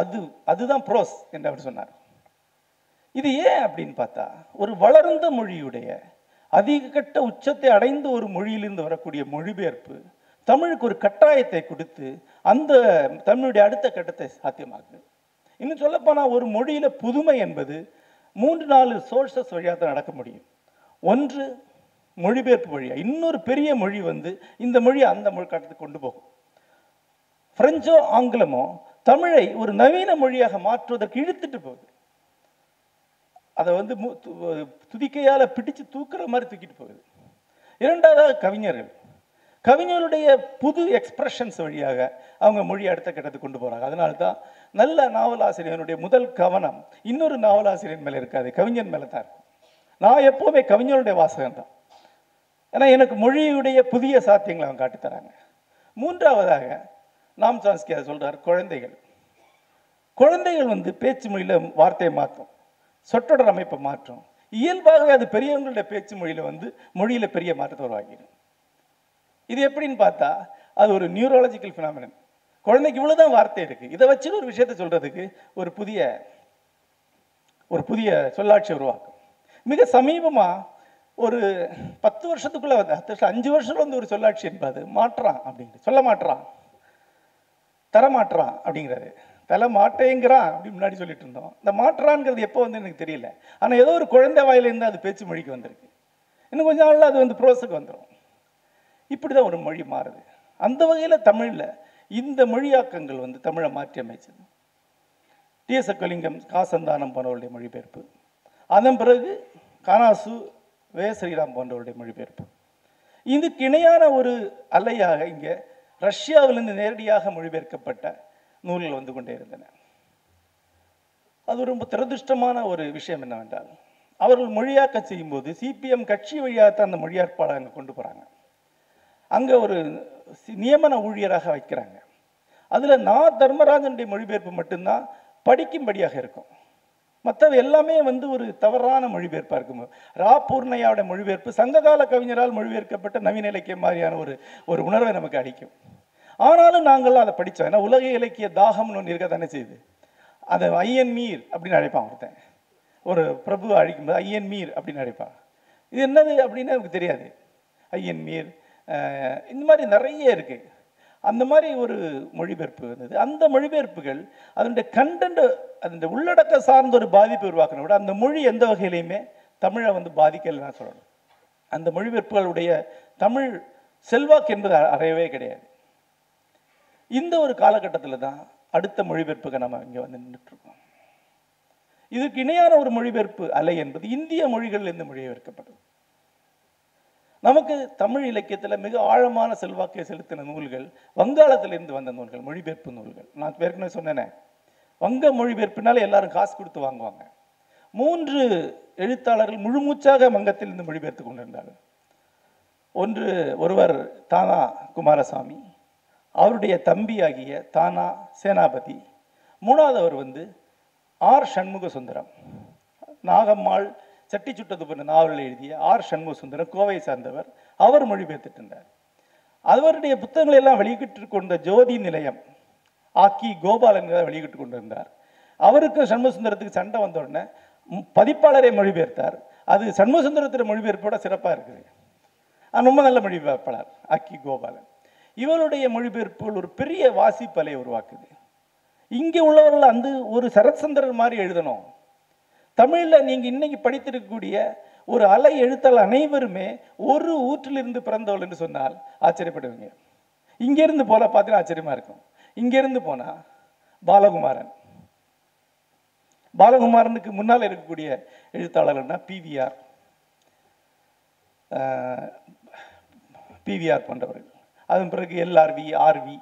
[SPEAKER 1] அது அதுதான் ப்ரோஸ் என்று அவர் சொன்னார். இது ஏன் அப்படின்னு பார்த்தா ஒரு வளர்ந்த மொழியுடைய அதிக கட்ட உச்சத்தை அடைந்த ஒரு மொழியிலிருந்து வரக்கூடிய மொழிபெயர்ப்பு தமிழுக்கு ஒரு கட்டாயத்தை கொடுத்து அந்த தமிழுடைய அடுத்த கட்டத்தை சாத்தியமாக்குது. இன்னும் சொல்லப்போனால் ஒரு மொழியில் புதுமை என்பது மூன்று நாலு சோர்சஸ் வழியாக தான் நடக்க முடியும். ஒன்று மொழிபெயர்ப்பு வழியாக இன்னொரு பெரிய மொழி வந்து இந்த மொழியை அந்த மொழி கட்டத்துக்கு கொண்டு போகும். பிரெஞ்சோ ஆங்கிலமோ தமிழை ஒரு நவீன மொழியாக மாற்றுவதற்கு இழுத்துட்டு போகுது. அதை வந்து மு- து- பிடிச்சு தூக்குற மாதிரி தூக்கிட்டு போகுது. இரண்டாவதாக கவிஞர்கள். கவிஞருடைய புது எக்ஸ்பிரஷன்ஸ் வழியாக அவங்க மொழி அடுத்த கட்டத்துக்கு கொண்டு போகிறாங்க அதனால தான் நல்ல நாவலாசிரியனுடைய முதல் கவனம் இன்னொரு நாவலாசிரியர் மேலே இருக்காது. கவிஞன் மேலே தான் இருக்கும். நான் எப்போவுமே கவிஞருடைய வாசகம் தான். ஏன்னா எனக்கு மொழியுடைய புதிய சாத்தியங்களை அவங்க காட்டித்தராங்க. மூன்றாவதாக நாம் சாஸ்கி அதை சொல்கிறார் குழந்தைகள். குழந்தைகள் வந்து பேச்சு மொழியில வார்த்தையை மாற்றும் சொற்றொடர் அமைப்பை மாற்றும். இயல்பாகவே அது பெரியவங்களுடைய பேச்சு மொழியில வந்து மொழியில பெரிய மாற்றத்தை உருவாக்கிடும். இது எப்படின்னு பார்த்தா அது ஒரு நியூரலாஜிக்கல் ஃபினாமினன் குழந்தைக்கு இவ்வளவுதான் வார்த்தை இருக்கு. இதை வச்சு ஒரு விஷயத்த சொல்றதுக்கு ஒரு புதிய ஒரு புதிய சொல்லாட்சி உருவாக்கும். மிக சமீபமா ஒரு பத்து வருஷத்துக்குள்ள வந்து வருஷம் அஞ்சு வருஷத்துல வந்து ஒரு சொல்லாட்சி என்பது மாற்றான் அப்படின்ட்டு சொல்ல மாட்றான் தரமாட்டுறான் அப்படிங்கிறாரு. தலை மாட்டேங்கிறான் அப்படி முன்னாடி சொல்லிட்டு இருந்தோம். இந்த மாற்றான்ங்கிறது எப்போ வந்து எனக்கு தெரியல. ஆனால் ஏதோ ஒரு குழந்தை வாயிலேருந்து அது பேச்சு மொழிக்கு வந்திருக்கு. இன்னும் கொஞ்ச நாளில் அது வந்து ப்ரோஸுக்கு வந்துடும் இப்படி தான் ஒரு மொழி மாறுது. அந்த வகையில் தமிழில் இந்த மொழியாக்கங்கள் வந்து தமிழை மாற்றி அமைச்சது. டிஎஸ் அக்கலிங்கம் காசந்தானம் போன்றவருடைய மொழிபெயர்ப்பு. அதன் பிறகு கானாசு வே. ஸ்ரீராம் போன்றவருடைய மொழிபெயர்ப்பு. இதுக்கு இணையான ஒரு அலையாக இங்கே ரஷ்யாவிலிருந்து நேரடியாக மொழிபெயர்க்கப்பட்ட நூல்கள் வந்து கொண்டே இருந்தன. அது ரொம்ப துரதிருஷ்டமான ஒரு விஷயம் என்னவென்றால் அவர்கள் மொழியாக்க செய்யும்போது சிபிஎம் கட்சி வழியாகத்தான் அந்த மொழியாற்பாடை அங்கே கொண்டு போகிறாங்க அங்கே ஒரு சி- நியமன ஊழியராக வைக்கிறாங்க. அதில் நான் தர்மராஜனுடைய மொழிபெயர்ப்பு மட்டும்தான் படிக்கும்படியாக இருக்கும். மற்றது எல்லாமே வந்து ஒரு தவறான மொழிபெயர்ப்பாக இருக்கும். ரா பூர்ணையாவோட மொழிபெயர்ப்பு சங்ககால கவிஞரால் மொழிபெயர்க்கப்பட்ட நவீன இலக்கியம் மாதிரியான ஒரு ஒரு உணர்வை நமக்கு அளிக்கும். ஆனாலும் நாங்கள் அதை படித்தோம் ஏன்னா உலக இலக்கிய தாகம்னு ஒன்று இருக்க தானே செய்யுது. அதை ஐயன் மீர் அப்படின்னு அழைப்பான் ஒருத்தன். ஒரு பிரபு அழிக்கும்போது ஐயன் மீர் அப்படின்னு அழைப்பான். இது என்னது அப்படின்னு எனக்கு தெரியாது. ஐயன் மீர் இந்த மாதிரி நிறைய இருக்குது அந்த மாதிரி ஒரு மொழிபெயர்ப்பு இருந்தது. அந்த மொழிபெயர்ப்புகள் அதனுடைய கண்டென்ட் அதனுடைய உள்ளடக்க சார்ந்த ஒரு பாதிப்பை உருவாக்கணும் விட அந்த மொழி எந்த வகையிலையுமே தமிழை வந்து பாதிக்கலை நான் சொல்லணும். அந்த மொழிபெயர்ப்புகளுடைய தமிழ் செல்வாக்கு என்பது அ- அறையவே கிடையாது. இந்த ஒரு காலகட்டத்தில் தான் அடுத்த மொழிபெயர்ப்புக்கு நம்ம இங்கே வந்து நின்றுட்டு இருக்கோம் இதுக்கு இணையான ஒரு மொழிபெயர்ப்பு அலை என்பது இந்திய மொழிகளில் இருந்து மொழியை மொழிபெயர்க்கப்பட்டது. நமக்கு தமிழ் இலக்கியத்தில் மிக ஆழமான செல்வாக்கை செலுத்தின நூல்கள் வங்காளத்திலிருந்து வந்த நூல்கள் மொழிபெயர்ப்பு நூல்கள். நான் ஏற்கனவே சொன்னேனே. வங்க மொழிபெயர்ப்பினால எல்லாரும் காசு கொடுத்து வாங்குவாங்க. மூன்று எழுத்தாளர்கள் முழுமூச்சாக வங்கத்திலிருந்து மொழிபெயர்த்து கொண்டிருந்தார்கள். ஒன்று ஒருவர் தானா குமாரசாமி அவருடைய தம்பியாகிய தானா சேனாபதி மூணாவதவர் வந்து ஆர் சண்முக சுந்தரம் நாகம்மாள் சட்டி சுட்டது போன்ற நாவலில் எழுதிய ஆர் சண்முகசுந்தரம் கோவை சார்ந்தவர் அவர் மொழிபெயர்த்துட்டு இருந்தார் அவருடைய புத்தகங்களை எல்லாம் வெளியிட்டு கொண்ட ஜோதி நிலையம் ஆக்கி கோபாலன் வெளியிட்டு கொண்டிருந்தார். அவருக்கும் சண்முகசுந்தரத்துக்கு சண்டை வந்த உடனே பதிப்பாளரை மொழிபெயர்த்தார். அது சண்முகசுந்தரத்தில் மொழிபெயர்ப்போட சிறப்பாக இருக்குது. அது ரொம்ப நல்ல மொழிபெயர்ப்பாளர் அக்கி கோபாலன். இவருடைய மொழிபெயர்ப்புகள் ஒரு பெரிய வாசிப்பலை உருவாக்குது. இங்கே உள்ளவர்கள் அந்த ஒரு சரத்சந்திரன் மாதிரி எழுதணும். தமிழில் நீங்கள் இன்னைக்கு படித்திருக்கக்கூடிய ஒரு அலை எழுத்தாளர் அனைவருமே ஒரு ஊற்றிலிருந்து பிறந்தவள் என்று சொன்னால் ஆச்சரியப்படுவீங்க. இங்கேருந்து போல பார்த்தீங்கன்னா ஆச்சரியமாக இருக்கும். இங்கேருந்து போனால் பாலகுமாரன். பாலகுமாரனுக்கு முன்னால் இருக்கக்கூடிய எழுத்தாளர்கள்னா பிவிஆர் பிவிஆர் போன்றவர்கள். அதன் பிறகு எல்ஆர்வி ஆர்வி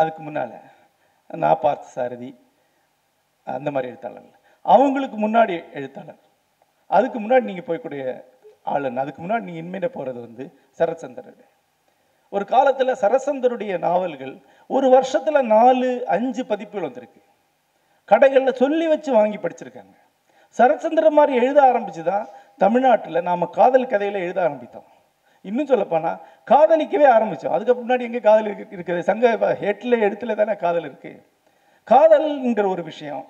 [SPEAKER 1] அதுக்கு முன்னால் நான் பார்த்து சாரதி அந்த மாதிரி எழுத்தாளர்கள். அவங்களுக்கு முன்னாடி எழுத்தாளர். அதுக்கு முன்னாடி நீங்கள் போய்க்கூடிய ஆளுநர் அதுக்கு முன்னாடி நீங்கள் இன்மையில போகிறது வந்து சரச்சந்திரன் ஒரு காலத்தில் சரசந்தருடைய நாவல்கள் ஒரு வருஷத்தில் நாலு அஞ்சு பதிப்புகள் வந்திருக்கு. கடைகளில் சொல்லி வச்சு வாங்கி படிச்சிருக்காங்க. சரச்சந்திரன் மாதிரி எழுத ஆரம்பிச்சு தான் தமிழ்நாட்டில் நாம் காதல் கதைகளை எழுத ஆரம்பித்தோம். இன்னும் சொல்லப்போனா காதலிக்கவே ஆரம்பித்தோம் அதுக்கு முன்னாடி எங்கே காதல் இருக்குது? சங்க ஹெட்டில் எழுத்துல தானே காதல் இருக்குது காதல்ங்கிற ஒரு விஷயம்.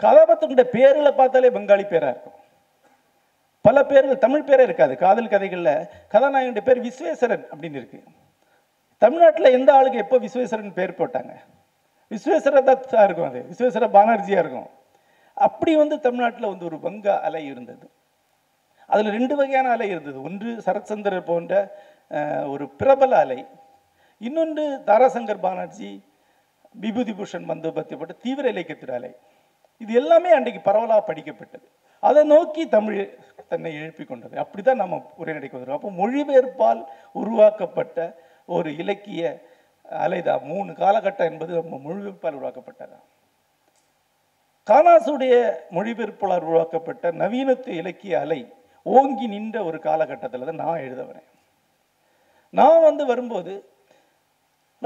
[SPEAKER 1] கதாபாத்திரத்துடைய பேர்களை பார்த்தாலே பெங்காலி பேராக இருக்கும். பல பேர்கள் தமிழ் பேரே இருக்காது. காதல் கதைகளில் கதாநாயகனுடைய பேர் விஸ்வேஸ்வரன் அப்படின்னு இருக்கு. தமிழ்நாட்டில் எந்த ஆளுக்கு எப்போ விஸ்வேஸ்வரன் பேர் போட்டாங்க? விஸ்வேஸ்வர தத்தா இருக்கும் அது. விஸ்வேஸ்வர பானர்ஜியாக இருக்கும். அப்படி வந்து தமிழ்நாட்டில் வந்து ஒரு வங்க அலை இருந்தது. அதில் ரெண்டு வகையான அலை இருந்தது. ஒன்று சரத்சந்திரர் போன்ற அஹ், ஒரு பிரபல அலை. இன்னொன்று தாராசங்கர் பானர்ஜி விபூதி பூஷன் பந்தோபத்தியப்பட்ட தீவிர இலக்கியத்தின் அலை. இது எல்லாமே அன்றைக்கு பரவலாக படிக்கப்பட்டது. அதை நோக்கி தமிழ் தன்னை எழுப்பி கொண்டது. அப்படிதான் நம்ம உரைநடைக்கு வரும் அப்போ மொழிபெயர்ப்பால் உருவாக்கப்பட்ட ஒரு இலக்கிய அலைதான் மூணு காலகட்டம் என்பது நம்ம மொழிபெயர்ப்பால் உருவாக்கப்பட்டதா? கானாசுடைய மொழிபெயர்ப்பாளர் உருவாக்கப்பட்ட நவீனத்து இலக்கிய அலை ஓங்கி நின்ற ஒரு காலகட்டத்தில் தான் நான் எழுத வரேன். நான் வந்து வரும்போது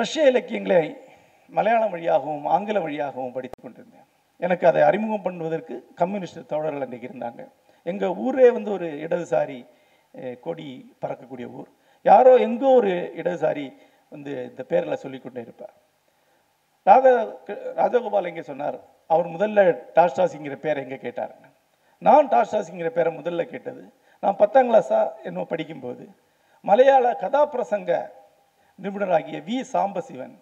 [SPEAKER 1] ரஷ்ய இலக்கியங்களை மலையாளம் வழியாகவும் ஆங்கில வழியாகவும் படித்துக் கொண்டிருந்தேன். எனக்கு அதை அறிமுகம் பண்ணுவதற்கு கம்யூனிஸ்ட் தோழர்கள் அன்றைக்கு இருந்தாங்க. எங்கள் ஊரே வந்து ஒரு இடதுசாரி கொடி பறக்கக்கூடிய ஊர். யாரோ எங்கோ ஒரு இடதுசாரி வந்து இந்த பேரில் சொல்லிக்கொண்டே இருப்பார். ராதா ராஜகோபால் எங்கே சொன்னார்? அவர் முதல்ல டாஸ்டாஸிங்கிற பேரை எங்கே கேட்டார்? நான் டாஸ்டாஸிங்கிற பேரை முதல்ல கேட்டது நான் பத்தாம் கிளாஸாக என்னோ படிக்கும்போது மலையாள கதாபிரசங்க நிபுணராகிய வி. சாம்பசிவன்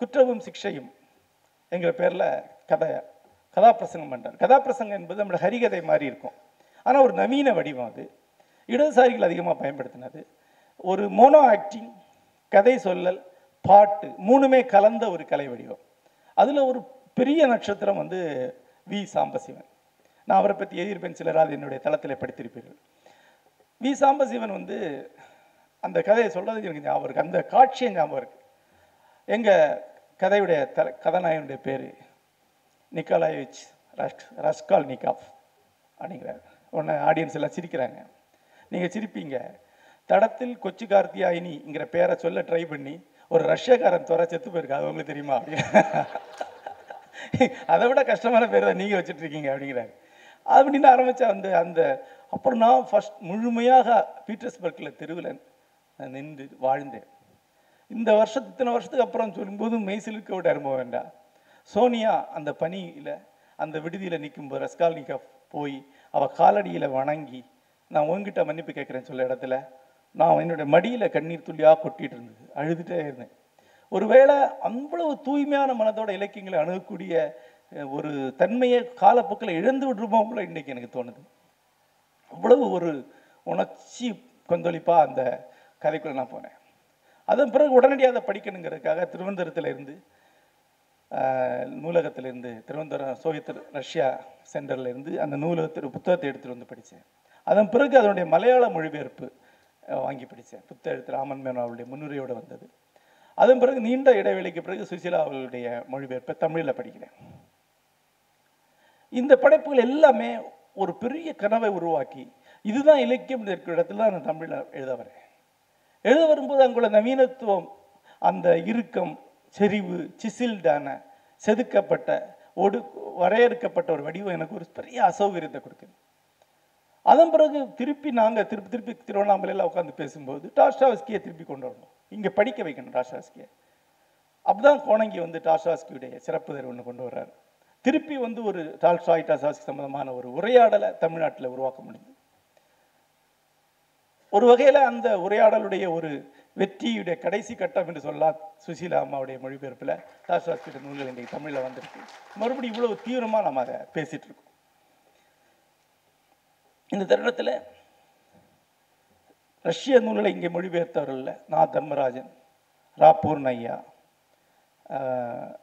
[SPEAKER 1] குற்றவும் சிக்ஷையும் என்கிற பேரில் கதை கதாபிரசங்கம் பண்ணுறார் கதாபிரசங்கம் என்பது நம்மளோட ஹரிகதை மாதிரி இருக்கும். ஆனால் ஒரு நவீன வடிவம் அது. இடதுசாரிகள் அதிகமாக பயன்படுத்தினது. ஒரு மோனோ ஆக்டிங் கதை சொல்லல் பாட்டு மூணுமே கலந்த ஒரு கலை வடிவம். அதில் ஒரு பெரிய நட்சத்திரம் வந்து வி. சாம்பசிவன். நான் அவரை பற்றி எழுதியிருப்பேன் சிலராது என்னுடைய தளத்தில் படித்திருப்பீர்கள். வி. சாம்பசிவன் வந்து அந்த கதையை சொல்கிறது எனக்கு ஞாபகம் இருக்குது அந்த காட்சியை ஞாபகம் இருக்குது எங்கள் கதையுடைய தல கதாநாயகனுடைய பேர் நிக்கோலாயவிச் ரஷ் ரஸ்கால் நிகாப் அப்படிங்கிறார். உடனே ஆடியன்ஸ் எல்லாம் சிரிக்கிறாங்க. நீங்கள் சிரிப்பீங்க. தடத்தில் கொச்சு கார்த்தியாயினிங்கிற பேரை சொல்ல ட்ரை பண்ணி ஒரு ரஷ்யக்காரன் துறை செத்து போயிருக்கா அது உங்களுக்கு தெரியுமா? அப்படின்னு அதை விட கஷ்டமான பேர் தான் நீங்கள் வச்சுட்ருக்கீங்க அப்படிங்கிறாரு. அப்படிங்கிறாங்க அப்படின்னு ஆரம்பித்தா அந்த அந்த அப்புறம் நான் ஃபர்ஸ்ட் முழுமையாக பீட்டர்ஸ்பர்க்கில் தெருவில் நின்று வாழ்ந்தேன். இந்த வருஷத்து இத்தனை வருஷத்துக்கு அப்புறம் சொல்லும்போது மெய்சிலுக்க விட அனுபவம் வேண்டாம். சோனியா அந்த பணியில் அந்த விடுதியில் நிற்கும்போது ரஸ்கால்னிகா போய் அவள் காலடியில் வணங்கி நான் உங்ககிட்ட மன்னிப்பு கேட்குறேன்னு சொல்ல இடத்துல நான் என்னுடைய மடியில் கண்ணீர் துள்ளியாக கொட்டிகிட்டு இருந்தது. அழுதுகிட்டே இருந்தேன். ஒருவேளை அவ்வளவு தூய்மையான மனதோட இலக்கியங்களை அணுகக்கூடிய ஒரு தன்மையை காலப்போக்கில் இழந்து விடுறோமோல இன்னைக்கு எனக்கு தோணுது. அவ்வளவு ஒரு உணர்ச்சி கொந்தளிப்பாக அந்த கதைக்குள்ளே நான் போனேன். அதன் பிறகு உடனடியாக அதை படிக்கணுங்கிறதுக்காக திருவனந்தபுரத்தில் இருந்து ஆஹ், திருவனந்தபுரம் சோவியத் ரஷ்யா சென்டர்ல இருந்து அந்த நூலகத்தில் புத்தகத்தை எடுத்துட்டு வந்து படித்தேன். அதன் பிறகு அதனுடைய மலையாள மொழிபெயர்ப்பு வாங்கி படித்தேன். புத்தக எழுத்து ராமன் மேனோ அவருடைய முன்னுரையோடு வந்தது. அதன் பிறகு நீண்ட இடைவெளிக்கு பிறகு சுசிலா அவர்களுடைய மொழிபெயர்ப்பை தமிழில் படிக்கிறேன். இந்த படைப்புகள் எல்லாமே ஒரு பெரிய கனவை உருவாக்கி இதுதான் இலக்கியம் இருக்கிற இடத்துல தான் நான் தமிழில் எழுத வரேன். எழுத வரும்போது அங்குள்ள நவீனத்துவம் அந்த இறுக்கம் செறிவு சிசில்டான செதுக்கப்பட்ட ஒடு வரையறுக்கப்பட்ட ஒரு வடிவம் எனக்கு ஒரு பெரிய அசௌகரியத்தை கொடுக்குது. அதன் பிறகு திருப்பி நாங்கள் திருப்பி திருப்பி திருவண்ணாமலையில் உட்காந்து பேசும்போது டாஸ்டாவஸ்கியை திருப்பி கொண்டு வரணும். இங்கே படிக்க வைக்கணும் டாஸ்டாவஸ்கியை அப்பதான் கோணங்கி வந்து டாஸ்டாஸ்கியுடைய சிறப்பு தேர்வு ஒன்று கொண்டு வர்றாரு. திருப்பி வந்து ஒரு டால்ஸ்டாய் டாஸ்டாஸ்கி சம்பந்தமான ஒரு உரையாடலை தமிழ்நாட்டில் உருவாக்க முடிஞ்சது. ஒரு வகையில் அந்த உரையாடலுடைய ஒரு வெற்றியுடைய கடைசி கட்டம் என்று சொல்லலாம் சுசீலா அம்மாவுடைய மொழிபெயர்ப்பில். டாஸ்டாவஸ்கியோட நூல்கள் இன்றைக்கு தமிழில் வந்திருக்கு. மறுபடியும் இவ்வளவு தீவிரமாக நம்ம அதை பேசிட்டு இருக்கோம். இந்த தருணத்தில் ரஷ்ய நூல்களை இங்கே மொழிபெயர்த்தவர்கள் நான் தர்மராஜன் ரா. பூர்ணையா ஆஹ்,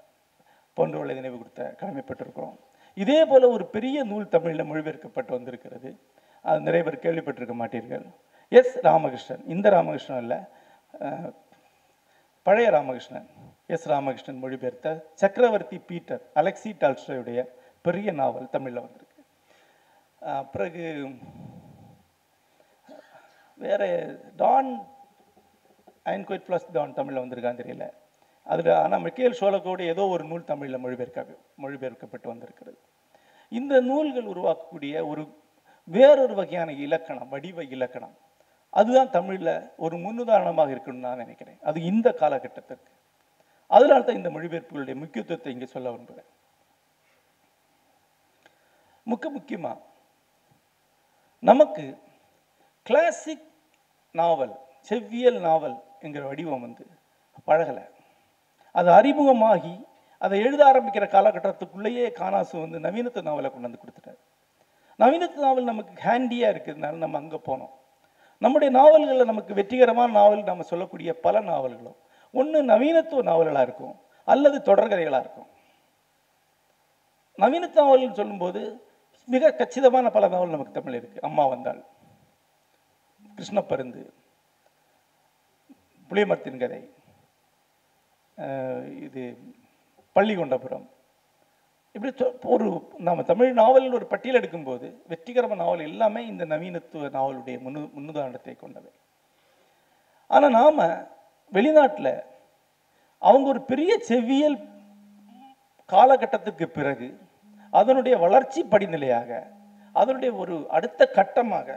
[SPEAKER 1] போன்றவர்களை நினைவு கொடுத்த கடமைப்பட்டிருக்கிறோம். இதே போல ஒரு பெரிய நூல் தமிழில் மொழிபெயர்க்கப்பட்டு வந்திருக்கிறது. அது நிறைய பேர் கேள்விப்பட்டிருக்க மாட்டீர்கள். எஸ். ராமகிருஷ்ணன். இந்த ராமகிருஷ்ணன் இல்லை பழைய ராமகிருஷ்ணன் எஸ் ராமகிருஷ்ணன் மொழிபெயர்த்த சக்கரவர்த்தி பீட்டர் அலெக்சி டால்ஸ்டோயுடைய பெரிய நாவல் தமிழில் வந்திருக்கு. பிறகு வேற Don and quiet flows Don தமிழில் வந்திருக்கான்னு தெரியல. அதில் ஆனால் மிக்கேல் சோழக்கோடு ஏதோ ஒரு நூல் தமிழில் மொழிபெயர்க்க மொழிபெயர்க்கப்பட்டு வந்திருக்கிறது. இந்த நூல்கள் உருவாக்கக்கூடிய ஒரு வேறொரு வகையான இலக்கணம் வடிவ இலக்கணம் அதுதான் தமிழில் ஒரு முன்னுதாரணமாக இருக்கணும்னு நான் நினைக்கிறேன். அது இந்த காலகட்டத்திற்கு. அதனால தான் இந்த மொழிபெயர்ப்புகளுடைய முக்கியத்துவத்தை இங்கே சொல்ல விரும்புகிறேன். முக்க முக்கியமாக நமக்கு கிளாசிக் நாவல் செவ்வியல் நாவல் என்கிற வடிவம் வந்து பழகலை. அது அறிமுகமாகி அதை எழுத ஆரம்பிக்கிற காலகட்டத்துக்குள்ளேயே காணாசு வந்து நவீனத்து நாவலை கொண்டு வந்து கொடுத்துட்டார். நவீனத்து நாவல் நமக்கு ஹேண்டியாக இருக்கிறதுனால நம்ம அங்கே போனோம். நம்முடைய நாவல்களில் நமக்கு வெற்றிகரமான நாவல் நம்ம சொல்லக்கூடிய பல நாவல்களும் ஒன்று நவீனத்துவ நாவல்களாக இருக்கும் அல்லது தொடர்கதைகளாக இருக்கும். நவீன நாவல்னு சொல்லும்போது மிக கச்சிதமான பல நாவல் நமக்கு தமிழ் இருக்குது அம்மா வந்தாள் கிருஷ்ணப்பருந்து புளியமரத்தின் கதை இது பள்ளிகொண்டபுரம் இப்படி சொ- ஒரு நம்ம தமிழ் நாவலில் ஒரு பட்டியல் எடுக்கும்போது வெற்றிகரமான நாவல் எல்லாமே இந்த நவீனத்துவ நாவலுடைய முன்னு முன்னுதாரணத்தை கொண்டவை. ஆனால் நாம் வெளிநாட்டில் அவங்க ஒரு பெரிய செவ்வியல் காலகட்டத்துக்கு பிறகு அதனுடைய வளர்ச்சி படிநிலையாக அதனுடைய ஒரு அடுத்த கட்டமாக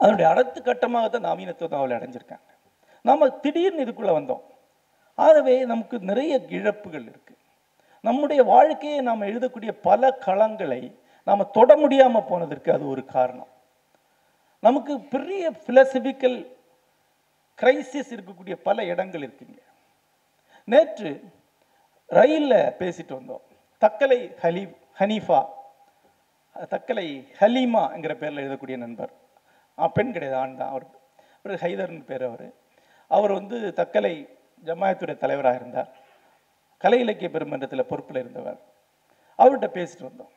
[SPEAKER 1] அதனுடைய அடுத்த கட்டமாக தான் நவீனத்துவ நாவலை அடைஞ்சிருக்காங்க நாம் திடீர்னு இதுக்குள்ளே வந்தோம். ஆகவே நமக்கு நிறைய இழப்புகள் இருக்குது நம்முடைய வாழ்க்கையை நாம் எழுதக்கூடிய பல களங்களை நாம் தொட முடியாமல் போனதற்கு அது ஒரு காரணம். நமக்கு பெரிய ஃபிலசபிக்கல் கிரைசிஸ் இருக்கக்கூடிய பல இடங்கள் இருக்குங்க நேற்று ரயிலில் பேசிட்டு வந்தோம். தக்கலை ஹலி ஹனீஃபா தக்கலை ஹலீமாங்கிற பேரில் எழுதக்கூடிய நண்பர். பெண் கிடையாது ஆண் தான் அவர் அவர் ஹைதர்னு பேர் அவர். அவர் வந்து தக்கலை ஜமாயத்துடைய தலைவராக இருந்தார். கலை இலக்கிய பெருமன்றத்தில் பொறுப்பில் இருந்தவர். அவர்கிட்ட பேசிட்டு வந்தோம்.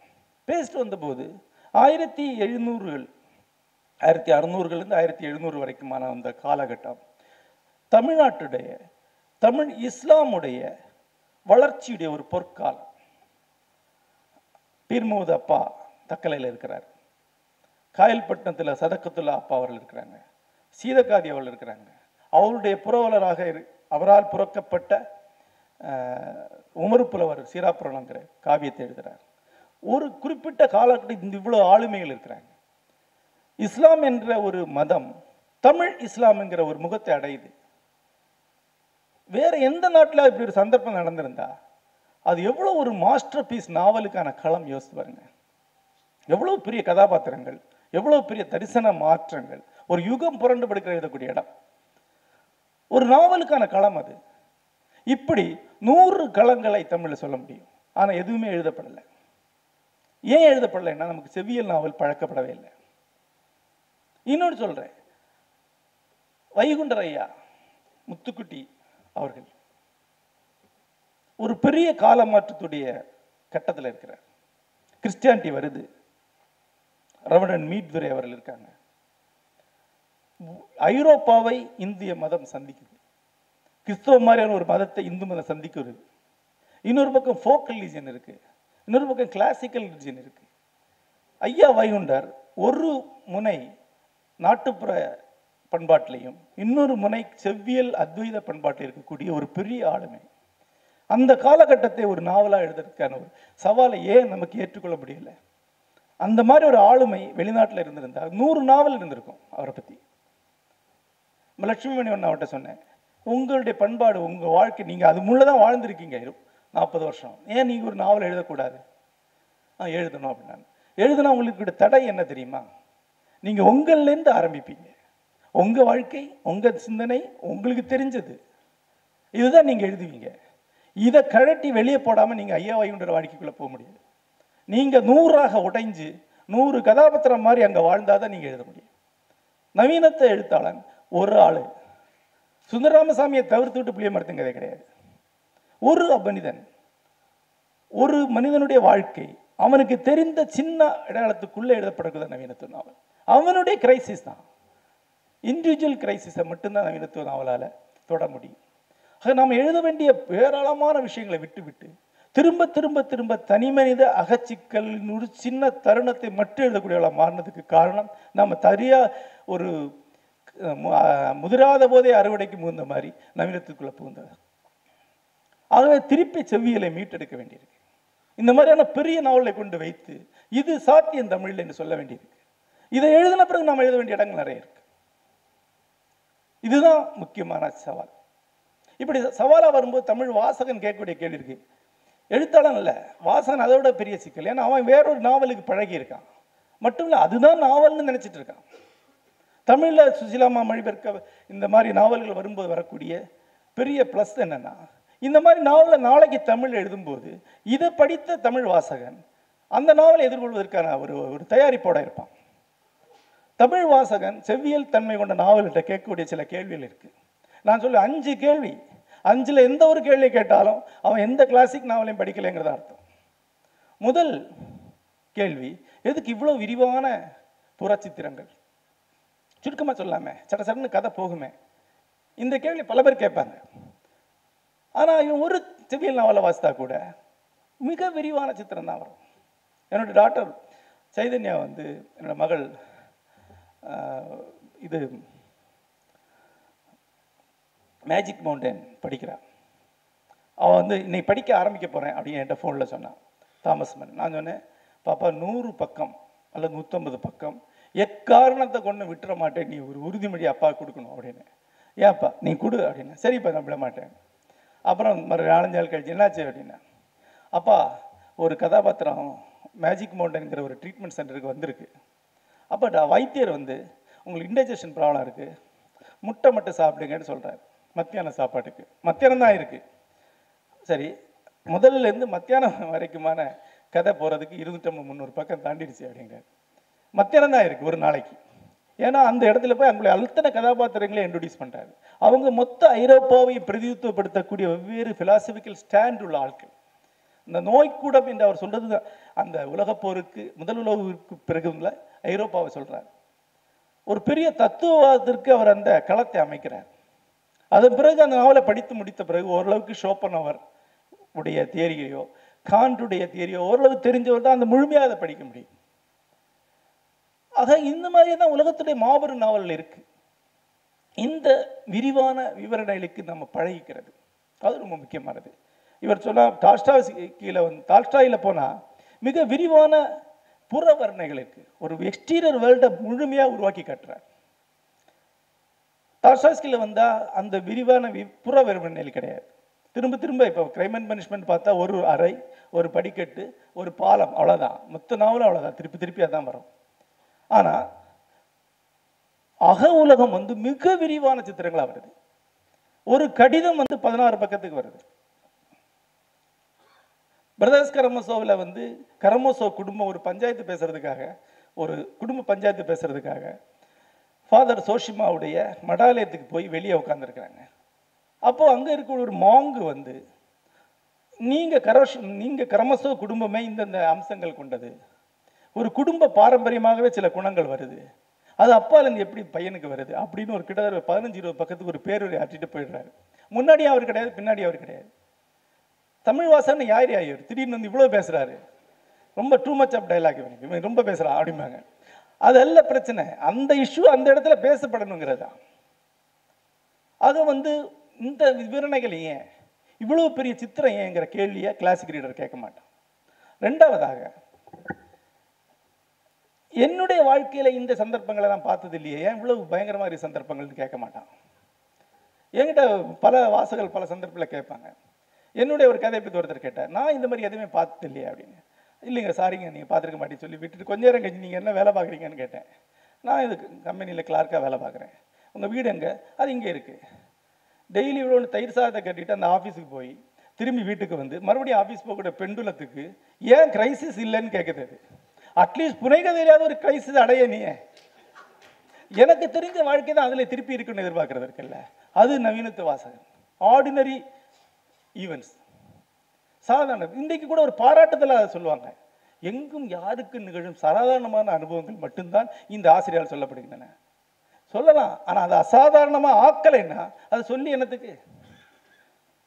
[SPEAKER 1] பேசிட்டு வந்தபோது ஆயிரத்தி எழுநூறுகள் ஆயிரத்தி அறுநூறுகள்லேருந்து ஆயிரத்தி எழுநூறு வரைக்குமான அந்த காலகட்டம் தமிழ்நாட்டுடைய தமிழ் இஸ்லாமுடைய வளர்ச்சியுடைய ஒரு பொற்காலம். பீர்மூது அப்பா தக்கலையில் இருக்கிறார். காயல்பட்டினத்தில் சதக்கத்துல்லா அப்பா அவர்கள் இருக்கிறாங்க. சீதக்காதி அவர்கள் இருக்கிறாங்க. அவருடைய புரவலராக இரு- அவரால் புறக்கப்பட்ட அஹ், புலவர் சீராப்புரணங்கிற காவியத்தை எழுதுகிறார் ஒரு குறிப்பிட்ட காலகட்டத்தில் இந்த இவ்வளோ ஆளுமைகள் இருக்கிறாங்க. இஸ்லாம் என்ற ஒரு மதம் தமிழ் இஸ்லாம் என்கிற ஒரு முகத்தை அடையுது. வேற எந்த நாட்டில் இப்படி ஒரு சந்தர்ப்பம் நடந்திருந்தா அது எவ்வளோ ஒரு மாஸ்டர் பீஸ் நாவலுக்கான களம் யோசித்து பாருங்க. எவ்வளவு பெரிய கதாபாத்திரங்கள். எவ்வளவு பெரிய தரிசன மாற்றங்கள். ஒரு யுகம் புரண்டு படுக்கிற எழுதக்கூடிய இடம். ஒரு நாவலுக்கான களம் அது. இப்படி நூறு களங்களை தமிழில் சொல்ல முடியும். ஆனால் எதுவுமே எழுதப்படலை. ஏன் எழுதப்படலைன்னா நமக்கு செவ்வியல் நாவல் பழக்கப்படவே இல்லை. இன்னொன்று சொல்றேன். வைகுண்டர் ஐயா முத்துக்குட்டி அவர்கள் ஒரு பெரிய கால மாற்றத்துடைய கட்டத்தில் இருக்கிறார். கிறிஸ்டியானிட்டி வருது. ரவணன் மீட்துரை அவர்கள் இருக்காங்க. ஐரோப்பாவை இந்திய மதம் சந்திக்குது. கிறிஸ்தவ மாதிரியான ஒரு மதத்தை இந்து மதம் சந்திக்கிறது. இன்னொரு பக்கம் ஃபோக் ரிலீஜன் இருக்கு. இன்னொரு பக்கம் கிளாசிக்கல் ரிலீஜன் இருக்கு. ஐயா வைகுண்டர் ஒரு முனை நாட்டுப்புற பண்பாட்டிலையும் இன்னொரு முனை செவ்வியல் அத்வைத பண்பாட்டில் இருக்கக்கூடிய ஒரு பெரிய ஆளுமை. அந்த காலகட்டத்தை ஒரு நாவலாக எழுதுறதுக்கான ஒரு சவாலை ஏன் நமக்கு ஏற்றுக்கொள்ள முடியலை? அந்த மாதிரி ஒரு ஆளுமை வெளிநாட்டில் இருந்திருந்தா நூறு நாவல் இருந்திருக்கும் அவரை பற்றி லட்சுமி மணி ஒன்று அவர்கிட்ட சொன்னேன் உங்களுடைய பண்பாடு உங்கள் வாழ்க்கை நீங்கள் அது முள்ள தான் வாழ்ந்திருக்கீங்க நாற்பது வருஷம். ஏன் நீங்கள் ஒரு நாவல் எழுதக்கூடாது? ஆ எழுதணும் அப்படின்னாங்க. எழுதுனா உங்களுக்கு தடை என்ன தெரியுமா? நீங்கள் உங்கள்லேருந்து ஆரம்பிப்பீங்க. உங்கள் வாழ்க்கை உங்கள் சிந்தனை உங்களுக்கு தெரிஞ்சது. இதுதான் நீங்கள் எழுதுவீங்க. இதை கழட்டி வெளியே போடாமல் நீங்கள் ஐயா வைகுண்டர் வாழ்க்கைக்குள்ளே போக முடியாது. நீங்கள் நூறாக உடைஞ்சு நூறு கதாபாத்திரம் மாதிரி அங்கே வாழ்ந்தாதான் நீங்கள் எழுத முடியும். நவீனத்தை எழுத்தாளன் ஒரு ஆள். சுந்தரராமசாமியை தவிர்த்து விட்டு புளிய மரத்தின் கிடையாது. ஒரு மனிதன் ஒரு மனிதனுடைய வாழ்க்கை அவனுக்கு தெரிந்த சின்ன இடையாளத்துக்குள்ளே எழுதப்படக்கூடிய நவீனத்துவ நாவல். அவனுடைய கிரைசிஸ் தான். இண்டிவிஜுவல் கிரைசிஸை மட்டும்தான் நவீனத்துவ நாவலால் தொட முடியும். ஆக நாம் எழுத வேண்டிய ஏராளமான விஷயங்களை விட்டு விட்டு திரும்ப திரும்ப திரும்ப தனிமனித அகச்சிக்கலின் ஒரு சின்ன தருணத்தை மட்டும் எழுதக்கூடியவளாக மாறினதுக்கு காரணம் நம்ம தரியா ஒரு முதிராத போதே அறுவடைக்கு முகுந்த மாதிரி நவீனத்துக்குள்ள புகுந்தது. ஆகவே திருப்பி செவ்வியலை மீட்டெடுக்க வேண்டியிருக்கு. இந்த மாதிரியான பெரிய நாவலை கொண்டு வைத்து இது சாத்தியம் தமிழில் என்று சொல்ல வேண்டியிருக்கு. இதை எழுதின பிறகு நாம் எழுத வேண்டிய இடங்கள் நிறைய இருக்கு. இதுதான் முக்கியமான சவால். இப்படி சவாலாக வரும்போது தமிழ் வாசகன் கேட்கக்கூடிய கேள்வி இருக்குது எழுத்தாளன் இல்லை. வாசன் அதை விட பெரிய சிக்கல். ஏன்னா அவன் வேறொரு நாவலுக்கு பழகி இருக்கான் மட்டும் இல்லை அதுதான் நாவல்னு நினச்சிட்டு இருக்கான். தமிழில் சுசிலாமா மொழிபெயர்க்க இந்த மாதிரி நாவல்கள் வரும்போது வரக்கூடிய பெரிய ப்ளஸ் என்னென்னா இந்த மாதிரி நாவலை நாளைக்கு தமிழ் எழுதும்போது இதை படித்த தமிழ் வாசகன் அந்த நாவலை எதிர்கொள்வதற்கான ஒரு ஒரு தயாரிப்போட இருப்பான். தமிழ் வாசகன் செவ்வியல் தன்மை கொண்ட நாவல்கிட்ட கேட்கக்கூடிய சில கேள்விகள் இருக்குது நான் சொல்ல அஞ்சு கேள்வி. அஞ்சில் எந்த ஒரு கேள்வி கேட்டாலும் அவன் எந்த கிளாசிக் நாவலையும் படிக்கலைங்கிறத அர்த்தம். முதல் கேள்வி எதுக்கு இவ்வளோ விரிவான புறச்சித்திரங்கள் சுருக்கமாக சொல்லாமே சட சடன்னு கதை போகுமே. இந்த கேள்வி பல பேர் கேட்பாங்க. ஆனால் இவன் ஒரு செவியல் நாவலை வாசித்தா கூட மிக விரிவான சித்திரம் தான் வரும். என்னோட டாக்டர் சைதன்யா வந்து என்னோடய மகள் இது மேஜிக் மவுண்டன் படிக்கிறான் அவன் வந்து இன்னைக்கு படிக்க ஆரம்பிக்க போகிறேன் அப்படின்னு என்கிட்ட ஃபோனில் சொன்னான். தாமஸ் மன் நான் சொன்னேன் பாப்பா நூறு பக்கம் அல்லது நூற்றம்பது பக்கம் எக்காரணத்தை கொண்டு விட்டுற மாட்டேன். நீ ஒரு உறுதிமொழி அப்பா கொடுக்கணும் அப்படின்னு. ஏன்ப்பா நீ கொடு அப்படின்னு. சரிப்பா நான் விட மாட்டேன். அப்புறம் மறு நாலஞ்சு நாள் கழிச்சு என்னாச்சு? அப்படின்னா. அப்பா ஒரு கதாபாத்திரம் மேஜிக் மவுண்டனுங்கிற ஒரு ட்ரீட்மெண்ட் சென்டருக்கு வந்திருக்கு. அப்போ டா- வைத்தியர் வந்து உங்களுக்கு இன்டைஜஷன் ப்ராப்ளம் இருக்குது முட்டை மட்டும் சாப்பிடுங்கன்னு சொல்கிறார் மத்தியான சாப்பாட்டுக்கு. மத்தியானம் தான் இருக்குது சரி முதல்ல இருந்து மத்தியானம் வரைக்குமான கதை போகிறதுக்கு இருநூற்றம்பது முந்நூறு பக்கம் தாண்டிடுச்சு அப்படிங்கிறார். மத்தியானம் தான் இருக்குது ஒரு நாளைக்கு. ஏன்னா அந்த இடத்துல போய் அவங்களுடைய அத்தனை கதாபாத்திரங்களை இன்ட்ரடியூஸ் பண்ணுறாரு அவங்க மொத்த ஐரோப்பாவை பிரதிநிதித்துவப்படுத்தக்கூடிய வெவ்வேறு philosophical ஸ்டாண்ட் உள்ள ஆட்கள். இந்த நோய்க்கூடம் என்று அவர் சொல்றது தான் அந்த உலகப் போருக்கு முதல் உலகிற்கு பிறகுல ஐரோப்பாவை சொல்றார். ஒரு பெரிய தத்துவவாதத்திற்கு அவர் அந்த களத்தை அமைக்கிறார். அதன் பிறகு அந்த நாவலை படித்து முடித்த பிறகு ஓரளவுக்கு ஷோப்பனவர் உடைய தேரியோ காண்டுடைய தேரியோ ஓரளவு தெரிஞ்சவர் தான் அந்த முழுமையாக அதை படிக்க முடியும். ஆக இந்த மாதிரி தான் உலகத்துடைய மாபெரும் நாவல் இருக்கு. இந்த விரிவான விவரணைகளுக்கு நம்ம பழகிக்கிறது. அது ரொம்ப முக்கியமானது. இவர் சொன்னா டால்ஸ்டா கீழே வந்து டால்ஸ்டாயில் போனால் மிக விரிவான புற வர்ணைகளுக்கு ஒரு எக்ஸ்டீரியர் வேர்ல்டை முழுமையாக உருவாக்கி காட்டுறார். டால்ஸ்டாய்ஸ்கில் வந்தால் அந்த விரிவான வி- புற வர்ணைகள் கிடையாது. திரும்ப திரும்ப இப்போ கிரைம் அண்ட் பனிஷ்மெண்ட் பார்த்தா ஒரு அறை ஒரு படிக்கட்டு ஒரு பாலம் அவ்வளோதான் மொத்த நாவலும் அவ்வளோதான் திருப்பி திருப்பி அதான் வரும். ஆனால் அக உலகம் வந்து மிக விரிவான சித்திரங்களாக வருது. ஒரு கடிதம் வந்து பதினாறு பக்கத்துக்கு வருது. பிரதர்ஸ் கரமசோவில் வந்து கரமோசோ குடும்பம் ஒரு பஞ்சாயத்து பேசுறதுக்காக ஒரு குடும்ப பஞ்சாயத்து பேசுறதுக்காக ஃபாதர் சோஷிமாவுடைய மடாலயத்துக்கு போய் வெளியே உட்காந்துருக்குறாங்க அப்போது அங்கே இருக்கிற ஒரு மாங்கு வந்து நீங்கள் கரோஷ் நீங்கள் கரமசோ குடும்பமே இந்தந்த அம்சங்கள் கொண்டது. ஒரு குடும்ப பாரம்பரியமாகவே சில குணங்கள் வருது. அது அப்பாலேருந்து எப்படி பையனுக்கு வருது? அப்படின்னு ஒரு கிட்டத்தட்ட பதினஞ்சு இருபது பக்கத்துக்கு ஒரு பேருரை ஆற்றிட்டு போயிடுறாரு. முன்னாடி அவர் கிடையாது பின்னாடி அவர் கிடையாது. தமிழ் வாசன்னு யார் யார்? திடீர்னு வந்து இவ்வளோ பேசுகிறாரு ரொம்ப டூ மச் ஆஃப் டைலாக் இவனுக்கு. இவன் ரொம்ப பேசுகிறான் அப்படிம்பாங்க. அதல்ல பிரச்சனை. அந்த இஷ்யூ அந்த இடத்துல பேசப்படணுங்கிறது? தான் அது வந்து இந்த விவரணைகள் ஏன்? இவ்வளவு பெரிய சித்திரம் ஏங்கிற கேள்வியை கிளாசிக் ரீடர் கேட்க மாட்டான். ரெண்டாவதாக என்னுடைய வாழ்க்கையில இந்த சந்தர்ப்பங்களை நான் பார்த்தது இல்லையே? ஏன் இவ்வளவு பயங்கரமாக சந்தர்ப்பங்கள்னு கேட்க மாட்டான். என்கிட்ட பல வாசகர்கள் பல சந்தர்ப்பத்தில் கேட்பாங்க. என்னுடைய ஒரு கதை பற்றி ஒருத்தர் கேட்டார். நான் இந்த மாதிரி எதுவுமே பார்த்தது இல்லையா அப்படின்னு. இல்லைங்க சாரிங்க நீங்கள் பார்த்துருக்க மாட்டேன்னு சொல்லி விட்டுட்டு கொஞ்ச நேரம் கழிச்சு நீங்கள் என்ன வேலை பார்க்குறீங்கன்னு கேட்டேன். நான் இது கம்பெனியில் கிளார்க்காக வேலை பார்க்குறேன். உங்கள் வீடு எங்கே? அது இங்கே இருக்குது டெய்லி இவ்வளோ தயிர் சாதத்தை கட்டிட்டு அந்த ஆஃபீஸுக்கு போய் திரும்பி வீட்டுக்கு வந்து மறுபடியும் ஆஃபீஸ் போகக்கூடிய பெண்டுலத்துக்கு ஏன் கிரைசிஸ் இல்லைன்னு கேட்குது அது. அட்லீஸ்ட் புனைகதையிலாவது ஒரு கிரைசிஸ் அடைய நீ எனக்கு தெரிஞ்ச வாழ்க்கை தான் அதில் திருப்பி இருக்குன்னு எதிர்பார்க்குறது இருக்குல்ல. அது நவீனத்து வாசகன் ஆர்டினரி ஈவெண்ட்ஸ் சாதாரண இன்றைக்கு கூட ஒரு பாராட்டுதலாக அதை சொல்லுவாங்க. எங்கும் யாருக்கு நிகழும் சாதாரணமான அனுபவங்கள் மட்டும்தான் இந்த ஆசிரியரால் சொல்லப்படுகின்றன. சொல்லலாம். ஆனால் அதை அசாதாரணமாக ஆக்கலைன்னா அதை சொல்லி என்னத்துக்கு?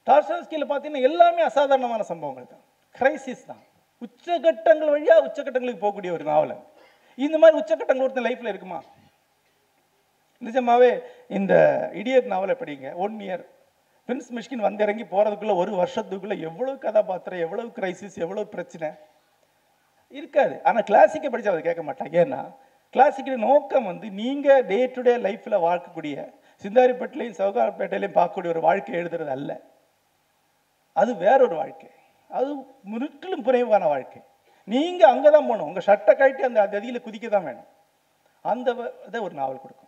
[SPEAKER 1] டார்சாஸ்கியில் பார்த்தீங்கன்னா எல்லாமே அசாதாரணமான சம்பவங்கள் தான். கிரைசிஸ் தான். உச்சகட்டங்கள் வழியாக உச்சகட்டங்களுக்கு போகக்கூடிய ஒரு நாவல் இந்த மாதிரி உச்சகட்டங்கள் ஒருத்தன் லைஃப்பில் இருக்குமா? நிஜமாவே இந்த இடியட் நாவலை படிங்க ஒன் இயர் பிரின்ஸ் மிஷ்கின் வந்து இறங்கி போகிறதுக்குள்ளே ஒரு வருஷத்துக்குள்ளே எவ்வளோ கதாபாத்திரம் எவ்வளோ கிரைசிஸ் எவ்வளோ பிரச்சனை? இருக்காது. ஆனால் கிளாசிக்கை படிச்சு அதை கேட்க மாட்டாங்க ஏன்னா கிளாசிக்கின் நோக்கம் வந்து நீங்கள் டே டு டே லைஃப்பில் வாழ்க்கக்கூடிய சிந்தாரிப்பேட்டிலையும் சவுகார்பேட்டையிலையும் பார்க்கக்கூடிய ஒரு வாழ்க்கை எழுதுறது அல்ல. அது வேறொரு வாழ்க்கை. அது முற்றிலும் புனைவான வாழ்க்கை. நீங்கள் அங்கே தான் போகணும். உங்கள் சட்டை கழட்டி அந்த அதியில் குதிக்க தான் வேணும். அந்த இதை ஒரு நாவல் கொடுக்கும்.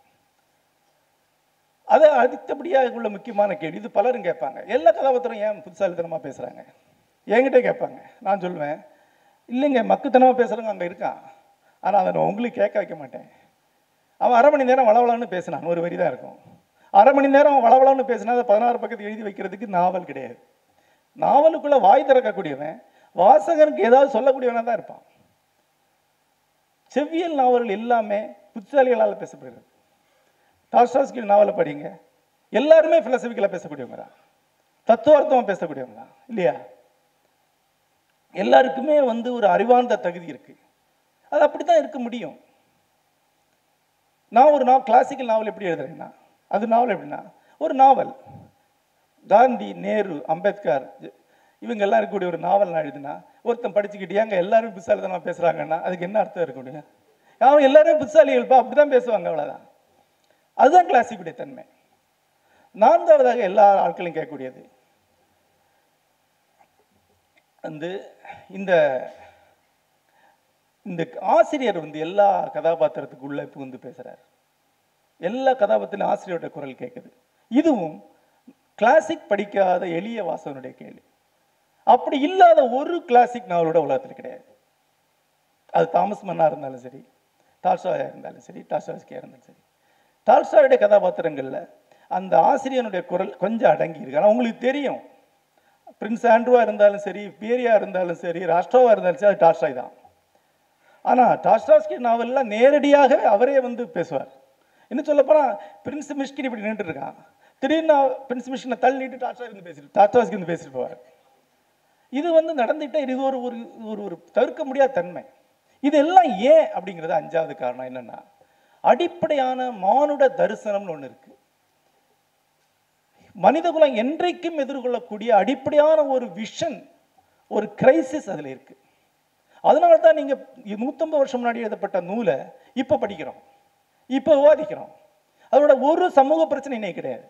[SPEAKER 1] அதை அடுத்தபடியாக உள்ள முக்கியமான கேள்வி. இது பலரும் கேட்பாங்க. எல்லா கதாபாத்திரம் ஏன் புத்திசாலித்தனமாக பேசுகிறாங்க என்கிட்ட கேட்பாங்க. நான் சொல்லுவேன் இல்லைங்க மக்குத்தனமாக பேசுகிறவங்க அங்கே இருக்கான் ஆனால் அதை நான் உங்களுக்கு கேட்க வைக்க மாட்டேன். அவன் அரை மணி நேரம் வளவளன்னு பேசினான். ஒரு வரி தான் இருக்கும். அரை மணி நேரம் வளவளன்னு பேசினா அதை பதினாறு பக்கத்துக்கு எழுதி வைக்கிறதுக்கு நாவல் கிடையாது. நாவலுக்குள்ளே வாய் திறக்கக்கூடியவன் வாசகனுக்கு ஏதாவது சொல்லக்கூடியவனாக தான் இருப்பான். செவ்வியல் நாவல்கள் எல்லாமே புத்திசாலிகளால் பேசப்படுகிறது. டாஸ்டாஸ்கி நாவலை படிங்க. எல்லாருமே ஃபிலசபிக்கலாக பேசக்கூடியவங்க தான். தத்துவார்த்தமாக பேசக்கூடியவங்க தான். இல்லையா? எல்லாருக்குமே வந்து ஒரு அறிவார்ந்த தகுதி இருக்கு. அது அப்படி தான் இருக்க முடியும். நான் ஒரு நாவல் கிளாசிக்கல் நாவல் எப்படி எழுதுறேன்னா அது நாவல் எப்படின்னா ஒரு நாவல் காந்தி நேரு அம்பேத்கர் இவங்க எல்லாம் இருக்கக்கூடிய ஒரு நாவல் நான் எழுதுனா ஒருத்தன் படிச்சுக்கிட்டு ஏங்க எல்லாரும் புத்தாலித்தனமா பேசுகிறாங்கன்னா அதுக்கு என்ன அர்த்தம் இருக்க முடியும் அவன் எல்லாரும் புத்தாலிகள்ப்பா அப்படிதான் பேசுவாங்க அவ்வளோதான் அதுதான் கிளாசிக்குடைய தன்மை. நான்காவதாக எல்லா ஆட்களையும் கேட்கக்கூடியது. வந்து இந்த இந்த ஆசிரியர் வந்து எல்லா கதாபாத்திரத்துக்குள்ளே புகுந்து பேசுகிறார் எல்லா கதாபாத்திரம் ஆசிரியரோட குரல் கேட்குது. இதுவும் கிளாசிக் படிக்காத எளிய வாசகனுடைய கேள்வி. அப்படி இல்லாத ஒரு கிளாசிக் நாவலோட உலகத்தில் கிடையாது. அது தாமஸ் மன்னா இருந்தாலும் சரி டால்ஸ்டாயா இருந்தாலும் சரி டால்ஸ்டாஸ்கியா இருந்தாலும் சரி. டால்ஸ்டாயுடைய கதாபாத்திரங்களில் அந்த ஆசிரியனுடைய குரல் கொஞ்சம் அடங்கி இருக்கு. ஆனால் உங்களுக்கு தெரியும் பிரின்ஸ் ஆண்ட்ரூவா இருந்தாலும் சரி பேரியா இருந்தாலும் சரி ராஷ்ட்ரோவா இருந்தாலும் சரி அது டாஸ்டாய் தான். ஆனால் டாஸ்டாஸ்கி நாவலில் நேரடியாக அவரே வந்து பேசுவார். இன்னும் சொல்லப்போனால் பிரின்ஸ் மிஷ்கின் இப்படி நின்றுட்டு இருக்கான். திடீர்னு பிரின்ஸ் மிஷினை தள்ளிட்டு டாஸ்டாய் வந்து பேசிட்டு டாஸ்டாஸ்கி வந்து பேசிட்டு போவார். இது வந்து நடந்துட்டே இது ஒரு ஒரு ஒரு ஒரு தவிர்க்க முடியாத தன்மை. இதெல்லாம் ஏன் அப்படிங்கிறது அஞ்சாவது காரணம் என்னென்னா அடிப்படையான மானுட தரிசனம்னு ஒன்று இருக்கு. மனிதகுலம் என்றைக்கும் எதிர்கொள்ளக்கூடிய அடிப்படையான ஒரு விஷன் ஒரு கிரைசிஸ் அதில் இருக்கு. அதனால தான் நீங்கள் நூற்றம்பது வருஷம் முன்னாடி எழுதப்பட்ட நூலை இப்போ படிக்கிறோம். இப்போ விவாதிக்கிறோம். அதோட ஒரு சமூக பிரச்சனை கிடையாது.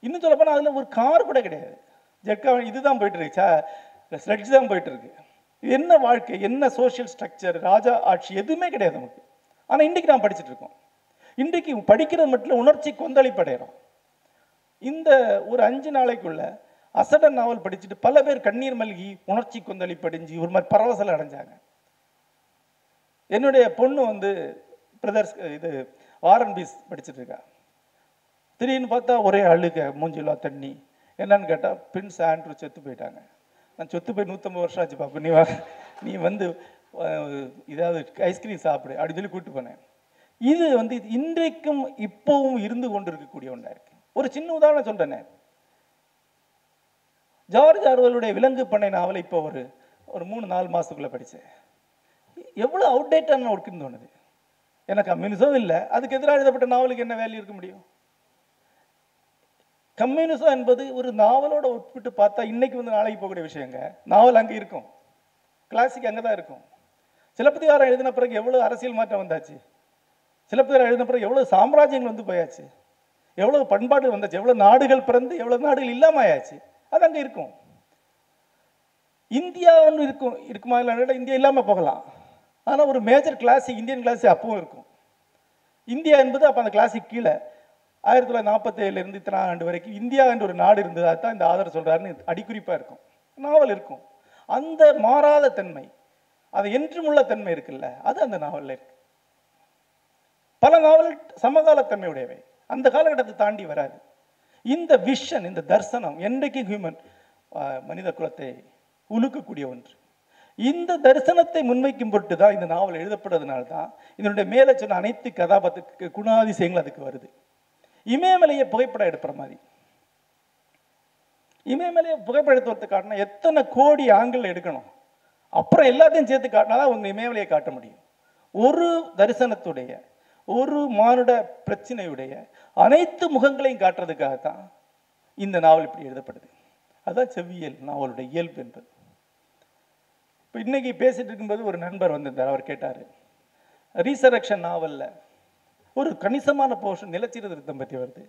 [SPEAKER 1] இன்னும் சொல்ல போனால் அதில் ஒரு கார் கூட கிடையாது. ஜெட்கா இதுதான் போயிட்டு இருக்கு. ஸ்லட்ஜ் தான் போயிட்டு இருக்கு. என்ன வாழ்க்கை? என்ன சோஷியல் ஸ்ட்ரக்சர் ராஜா ஆட்சி எதுவுமே கிடையாது நமக்கு. ஆனால் இன்றைக்கி நான் படிச்சுட்டு இருக்கோம். இன்றைக்கு படிக்கிறது மட்டும் உணர்ச்சி கொந்தளிப்படைகிறோம் இந்த ஒரு அஞ்சு நாளைக்குள்ள அசடன் நாவல் படிச்சுட்டு பல பேர் கண்ணீர் மல்கி உணர்ச்சி கொந்தளிப்படைஞ்சு ஒரு மாதிரி பரவசல் அடைஞ்சாங்க. என்னுடைய பொண்ணு வந்து பிரதர்ஸ் இது வாரன் பீஸ் படிச்சுட்டு இருக்கா. திடீர்னு பார்த்தா ஒரே அழுக மூஞ்சிலா தண்ணி. என்னன்னு கேட்டால் பிரின்ஸ் ஆண்ட்ரூ செத்து போயிட்டாங்க. நான் செத்து போய் நூற்றம்பது வருஷம் ஆச்சு பாப்பா நீ வா நீ வந்து இதாவது ஐஸ்கிரீம் சாப்பிடு அப்படின்னு சொல்லி கூப்பிட்டு போனேன். இது வந்து இன்றைக்கும் இப்போவும் இருந்து கொண்டு இருக்கக்கூடிய ஒன்றா இருக்கு. ஒரு சின்ன உதாரணம் சொல்றேனே. ஜார்ஜ் ஆர்வலுடைய விலங்கு பண்ணை நாவலை இப்போ ஒரு ஒரு மூணு நாலு மாதத்துக்குள்ளே படித்தேன் எவ்வளோ அவுடேட்டான ஒர்க்குன்னு தோணுது. எனக்கு கம்யூனிசம் இல்லை. அதுக்கு எதிராக எழுதப்பட்ட நாவலுக்கு என்ன வேல்யூ இருக்க முடியும்? கம்யூனிசம் என்பது ஒரு நாவலோட ஒப்பிட்டு பார்த்தா இன்னைக்கு வந்து நாளைக்கு போகக்கூடிய விஷயங்க. நாவல் அங்கே இருக்கும். கிளாசிக் அங்கே தான் இருக்கும். சிலப்பதிகாரம் எழுதின பிறகு எவ்வளோ அரசியல் மாற்றம் வந்தாச்சு? சிலப்பதிகாரம் எழுதின பிறகு எவ்வளோ சாம்ராஜ்யங்கள் வந்து போயாச்சு? எவ்வளோ பண்பாடுகள் வந்தாச்சு? எவ்வளோ நாடுகள் பிறந்து எவ்வளோ நாடுகள் இல்லாமல் ஆயாச்சு அது அங்கே இருக்கும். இந்தியா ஒன்று இருக்கும். இருக்குமா இல்லை இந்தியா இல்லாமல் போகலாம். ஆனால் ஒரு மேஜர் கிளாசிக் இந்தியன் கிளாசிக் அப்பவும் இருக்கும். இந்தியா என்பது அப்போ அந்த கிளாசிக் கீழே. ஆயிரத்தி தொள்ளாயிரத்தி நாற்பத்தேழுலேருந்து இத்தனை ஆண்டு வரைக்கும் இந்தியா என்ற ஒரு நாடு இருந்ததாக தான் இந்த ஆதரவு சொல்கிறாருன்னு அடிக்குறிப்பாக இருக்கும். நாவல் இருக்கும். அந்த மாறாத தன்மை அது என்றுமுள்ள தன்மை இருக்குல்ல? அது அந்த நாவலில் இருக்கு. பல நாவல் சமகாலத்தன்மையுடையவை. அந்த காலகட்டத்தை தாண்டி வராது. இந்த விஷன் இந்த தர்சனம் என்றைக்கு ஹியூமன் மனித குலத்தை உலுக்கக்கூடிய ஒன்று? இந்த தரிசனத்தை முன்வைக்கும் பொருட்டு தான் இந்த நாவல் எழுதப்படுறதுனால தான் இதனுடைய மேலே சொன்ன அனைத்து கதாபாத்திர குணாதிசயங்கள் அதுக்கு வருது. இமயமலையை புகைப்படம் எடுக்கிற மாதிரி. இமயமலையை புகைப்படம் எடுத்து காட்டினா எத்தனை கோடி ஆங்கிள் எடுக்கணும்? அப்புறம் எல்லாத்தையும் சேர்த்து காட்டினா தான் உங்கள் இமயமலையை காட்ட முடியும். ஒரு தரிசனத்துடைய ஒரு மானுட பிரச்சனையுடைய அனைத்து முகங்களையும் காட்டுறதுக்காக தான் இந்த நாவல் இப்படி எழுதப்படுது. அதுதான் செவ்வியல் நாவலுடைய இயல்பு என்பது. இப்போ இன்னைக்கு பேசிட்டு இருக்கும்போது ஒரு நண்பர் வந்திருந்தார் அவர் கேட்டார் ரீசரக்ஷன் நாவலில் ஒரு கணிசமான போர்ஷன் நிலச்சீர்திருத்தம் பற்றி வருது.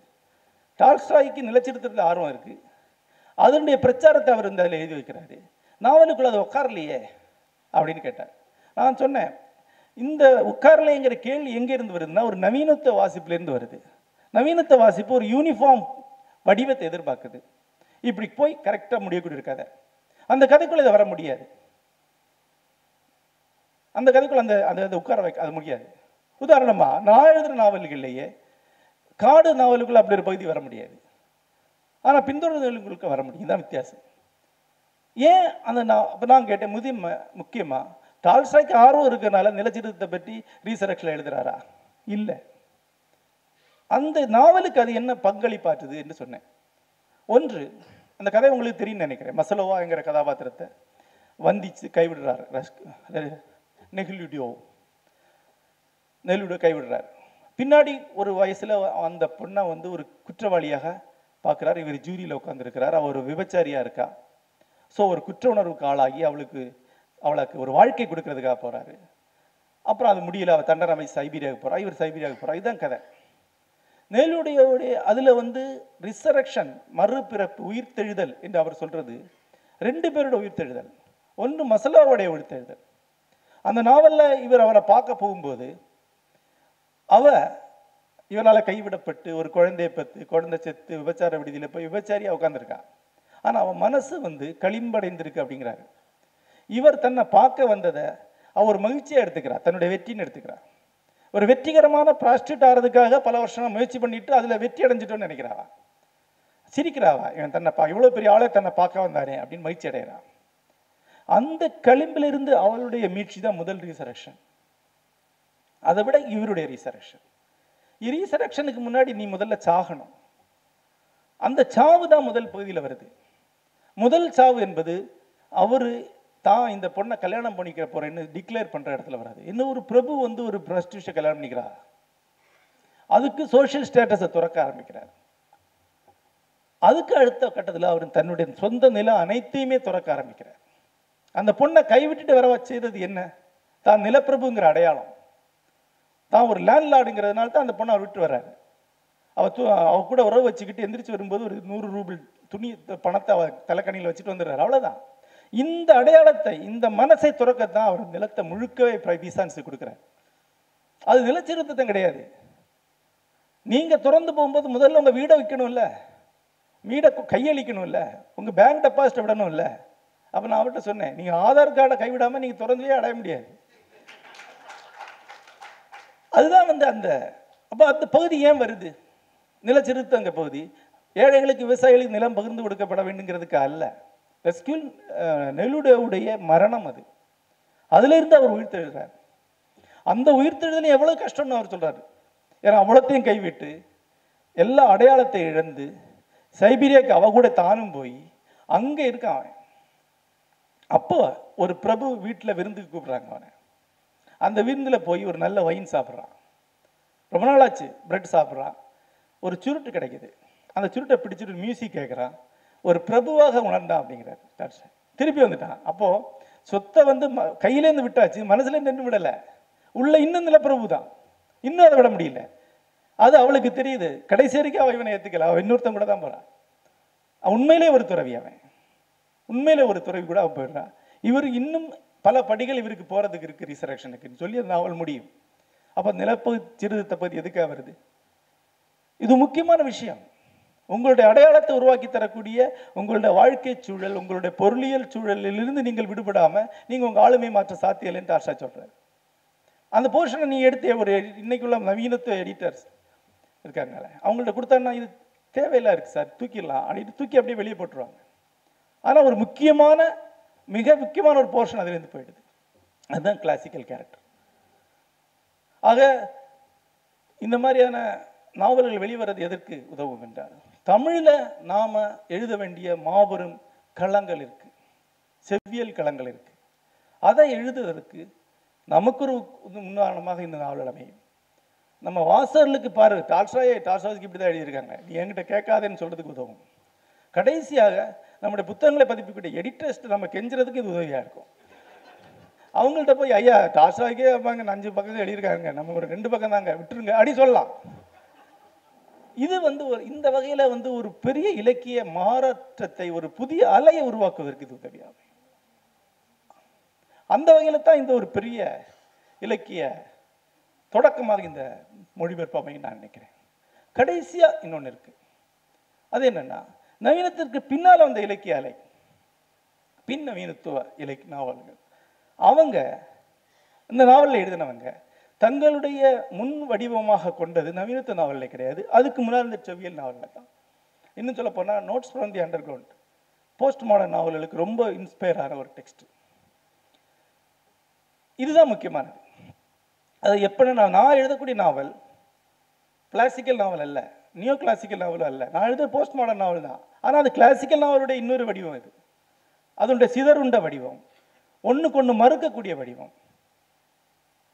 [SPEAKER 1] டால்ஸ்டாய்க்கு நிலச்சீர்திருத்தத்தில் ஆர்வம் இருக்குது அதனுடைய பிரச்சாரத்தை அவர் வந்து அதில் எழுதி வைக்கிறாரு. நாவலுக்குள்ள அது உட்காரலையே அப்படின்னு கேட்டார். நான் சொன்னேன் இந்த உட்காரலைங்கிற கேள்வி எங்கேருந்து வருதுன்னா ஒரு நவீனத்துவ வாசிப்புலேருந்து வருது. நவீனத்துவ வாசிப்பு ஒரு யூனிஃபார்ம் வடிவத்தை எதிர்பார்க்குது. இப்படி போய் கரெக்டாக முடியக்கூடிய ஒரு கதை. அந்த கதைக்குள்ள இதை வர முடியாது. அந்த கதைக்குள்ள அந்த அந்த அதை உட்கார வைக்க அது முடியாது. உதாரணமா நான் எழுதுகிற நாவல்கள்லையே காடு நாவலுக்குள்ள அப்படி ஒரு பகுதி வர முடியாது. ஆனால் பின்தொடர்களுக்கு வர முடியும். தான் வித்தியாசம். ஏன் அந்த நான் அப்போ நான் கேட்டேன் முதிய முக்கியமாக டால்ஸ்டாய்க்கு ஆர்வம் இருக்கிறனால நிலச்சிருத்தத்தை பற்றி ரீசரக்ஷன் எழுதுகிறாரா இல்லை. அந்த நாவலுக்கு அது என்ன பங்களிப்பாற்றுது என்று சொன்னேன். ஒன்று அந்த கதை உங்களுக்கு தெரியும் நினைக்கிறேன் மசலோவாங்கிற கதாபாத்திரத்தை வந்திச்சு கைவிடுறார் நெகிலுடியோ நெல்லுடியோ கைவிடுறார். பின்னாடி ஒரு வயசில் அந்த பொண்ணை வந்து ஒரு குற்றவாளியாக பார்க்குறாரு. இவர் ஜூரியில் உட்காந்துருக்கிறார் அவர் விபச்சாரியாக இருக்கா? ஸோ ஒரு குற்ற உணர்வுக்கு ஆளாகி அவளுக்கு அவளுக்கு ஒரு வாழ்க்கை கொடுக்கறதுக்காக போறாரு. அப்புறம் அது முடியல அவள் தண்டனமை சைபீரியாவுக்கு போகிறா இவர் சைபீரியாவுக்கு போகிறா இதுதான் கதை. நேலுடையோடைய அதில் வந்து ரிசரக்ஷன் மறுபிறப்பு உயிர்த்தெழுதல் என்று அவர் சொல்றது ரெண்டு பேரோட உயிர்த்தெழுதல். ஒன்று மசலாவுடைய உயிர்த்தெழுதல். அந்த நாவல்ல இவர் அவரை பார்க்க போகும்போது அவ இவரால் கைவிடப்பட்டு ஒரு குழந்தையை பெற்று குழந்தை செத்து விபச்சார விடுதியில் போய் விபச்சாரியாக உட்காந்துருக்கான் ஆனா அவன் மனசு வந்து களிம்படைந்திருக்கு அப்படிங்கிறாரு. இவர் தன்னை பார்க்க வந்ததை அவர் மகிழ்ச்சியா எடுத்துக்கிறார். தன்னுடைய வெற்றின்னு எடுத்துக்கிறார். ஒரு வெற்றிகரமான ப்ராஸ்டியூட் ஆகிறதுக்காக பல வருஷமா முயற்சி பண்ணிட்டு அதுல வெற்றி அடைஞ்சிட்டோம்னு நினைக்கிறாவா சிரிக்கிறாவா இவன் தன்னை பா இவ்வளவு பெரிய ஆளே தன்னை பார்க்க வந்தானே அப்படின்னு மகிழ்ச்சி அடைகிறான். அந்த களிம்பிலிருந்து அவளுடைய மீட்சி தான் முதல் ரீசரக்ஷன் அதை விட இவருடைய ரீசரக்ஷன் ரீசரக்ஷனுக்கு முன்னாடி நீ முதல்ல சாகணும். அந்த சாவு தான் முதல் பகுதியில் வருது. முதல் சாவு என்பது அவர் தான் இந்த பொண்ணை கல்யாணம் பண்ணிக்க போறேன்னு டிக்ளேர் பண்ற இடத்துல வராது. இன்னும் ஒரு பிரபு வந்து ஒரு பிரஸ்டியூஷ கல்யாணம் பண்ணிக்கிறா அதுக்கு சோஷியல் ஸ்டேட்டஸை துறக்க ஆரம்பிக்கிறார். அதுக்கு அடுத்த கட்டத்தில் அவர் தன்னுடைய சொந்த நிலை அனைத்தையுமே துறக்க ஆரம்பிக்கிறார். அந்த பொண்ணை கைவிட்டுட்டு வர செய்தது என்ன? தான் நிலப்பிரபுங்கிற அடையாளம். தான் ஒரு லேண்ட்லார்டுங்கிறதுனால தான் அந்த பொண்ணை அவர் விட்டு வர்றாரு. அவ அவ கூட உறவு வச்சுக்கிட்டு எந்திரிச்சு வரும்போது ஒரு நூறு ரூபிள் துணி பணத்தை அவர் தலைக்கணியில் வச்சுட்டு வந்துடுறாரு. அவ்வளவுதான். இந்த அடையாளத்தை இந்த மனசை துறக்கத்தான் அவர் நிலத்தை முழுக்கவே பீசான்ஸ் கொடுக்குறார். அது நிலச்சிருத்தம் கிடையாது. நீங்க திறந்து போகும்போது முதல்ல உங்க வீடை விற்கணும்ல வீடை கையளிக்கணும்ல. உங்க பேங்க் டெபாசிட் விடணும்ல. அப்ப நான் அவர்கிட்ட சொன்னேன் நீங்க ஆதார் கார்டை கைவிடாம நீங்க திறந்துலேயே அடைய முடியாது. அதுதான் வந்து அந்த அப்போ அந்த பகுதி ஏன் வருது? நிலச்சிறுத்தங்க பகுதி. ஏழைகளுக்கு விவசாயிகளுக்கு நிலம் பகிர்ந்து கொடுக்கப்பட வேண்டுங்கிறதுக்கு அல்ல. ரெஸ்கியூல் uh, நெல்லுடைய மரணம் அது. அதிலிருந்து அவர் அவர் உயிர்த்தெழுறார் அந்த உயிர்த்தெழுதலும் எவ்வளவு கஷ்டம்னு அவர் சொல்றாரு. ஏன்னா அவ்வளோத்தையும் கைவிட்டு எல்லா அடையாளத்தை இழந்து சைபீரியாக்கு அவ கூட தானும் போய் அங்கே இருக்கான் அவன். அப்போ ஒரு பிரபு வீட்டில் விருந்துக்கு கூப்பிடுறாங்க அவனை. அந்த விருந்துல போய் ஒரு நல்ல ஒயின் சாப்பிட்றான். ரொம்ப நாளாச்சு பிரெட் சாப்பிட்றான். ஒரு சுருட்டு கிடைக்குது. அந்த சுருட்டை பிடிச்சிட்டு மியூசிக் கேட்குறான் ஒரு பிரபுவாக உணர்ந்தான் அப்படிங்கிறார். டாக்டர் திருப்பி வந்துட்டான். அப்போ சொத்தை வந்து ம- கையிலேருந்து விட்டாச்சு. மனசுல நின்று விடலை. உள்ள இன்னும் நில பிரபு தான் இன்னும் அதை விட முடியல. அது அவளுக்கு தெரியுது. கடைசி வரைக்கும் அவள் இவனை ஏற்றுக்கல அவள் இன்னொருத்தன் கூட தான் போறான் அவன் உண்மையிலே ஒரு துறவி அவன். உண்மையிலே ஒரு துறவி கூட அவன் போயிடுறான். இவர் இன்னும் பல படிகள் இவருக்கு போறதுக்கு இருக்கு ரிசரக்ஷனுக்குன்னு சொல்லி அந்த நாவல் முடியும். அப்போ நிலப்பகுதி சிறுத்தை பத்தி எதுக்காக வருது? இது முக்கியமான விஷயம். உங்களுடைய அடையாளத்தை உருவாக்கி தரக்கூடிய உங்களுடைய வாழ்க்கை சூழல் உங்களுடைய பொருளியல் சூழலிலிருந்து நீங்கள் விடுபடாமல் நீங்கள் உங்கள் ஆளுமை மாற்ற சாத்தியலைன்னு ஆஷா சொல்கிறார் அந்த போர்ஷனை நீ எடுத்து ஒரு இன்னைக்குள்ள நவீனத்துவ எடிட்டர்ஸ் இருக்காங்களே அவங்கள்ட்ட கொடுத்தாங்கன்னா இது தேவையில்லை இருக்குது சார் தூக்கிடலாம் அப்படின்னு தூக்கி அப்படியே வெளியே போட்டுருவாங்க. ஆனால் ஒரு முக்கியமான மிக முக்கியமான ஒரு போர்ஷன் அதுலேருந்து போயிடுது. அதுதான் கிளாசிக்கல் கேரக்டர் ஆக இந்த மாதிரியான நாவல்கள் வெளிவரது எதற்கு உதவும் என்றால் தமிழ்ல நாம எழுத வேண்டிய மாபெரும் களங்கள் இருக்கு. செவ்வியல் களங்கள் இருக்கு. அதை எழுதுவதற்கு நமக்கு ஒரு முன்னாரணமாக இந்த நாவல் அமையும். நம்ம வாசகர்களுக்கு பாரு டால்ஸ்டாயை டால்ஸ்டாய்க்கு இப்படி தான் எழுதியிருக்காங்க. நீ என்கிட்ட கேட்காதேன்னு சொல்றதுக்கு உதவும். கடைசியாக நம்முடைய புத்தகங்களை பதிப்பிக்கூடிய எடிட்டர்ஸ்ட்டு நம்ம கெஞ்சுறதுக்கு இது உதவியா இருக்கும். அவங்கள்ட்ட போய் ஐயா டால்ஸ்டாய்க்கே அப்பாங்க அஞ்சு பக்கம் எழுதியிருக்காங்க. நம்ம ஒரு ரெண்டு பக்கம் தாங்க விட்டுருங்க. அப்படி சொல்லலாம். இது வந்து ஒரு இந்த வகையில வந்து ஒரு பெரிய இலக்கிய மாற்றத்தை ஒரு புதிய அலையை உருவாக்குவதற்கு இது உதவியாகும். அந்த வகையில தான் இந்த ஒரு பெரிய இலக்கிய தொடக்கமாக இந்த மொழிபெயர்ப்பு அமையும் நான் நினைக்கிறேன். கடைசியா இன்னொன்னு இருக்கு. அது என்னன்னா நவீனத்திற்கு பின்னால் வந்த இலக்கிய அலை பின் நவீனத்துவ இலக்கிய நாவல்கள். அவங்க இந்த நாவலில் எழுதினவங்க தங்களுடைய முன் வடிவமாக கொண்டது நவீனத்துவ நாவலில் கிடையாது. அதுக்கு முன்னால் இந்த செவ்வியல் நாவலில் தான். இன்னும் சொல்ல போனால் notes from the underground postmodern நாவல்களுக்கு ரொம்ப இன்ஸ்பயர் ஆன ஒரு டெக்ஸ்ட் இதுதான் முக்கியமானது. அது எப்படி நான் நான் எழுதக்கூடிய நாவல் கிளாசிக்கல் நாவல் அல்ல நியோ கிளாசிக்கல் நாவலும் அல்ல. நான் எழுத போஸ்ட் மாடர்ன் நாவல் தான். ஆனால் அது கிளாசிக்கல் நாவலுடைய இன்னொரு வடிவம் இது. அதனுடைய சிதறுண்ட வடிவம் ஒண்ணுக்கு ஒண்ணு மறுக்கக்கூடிய வடிவம்.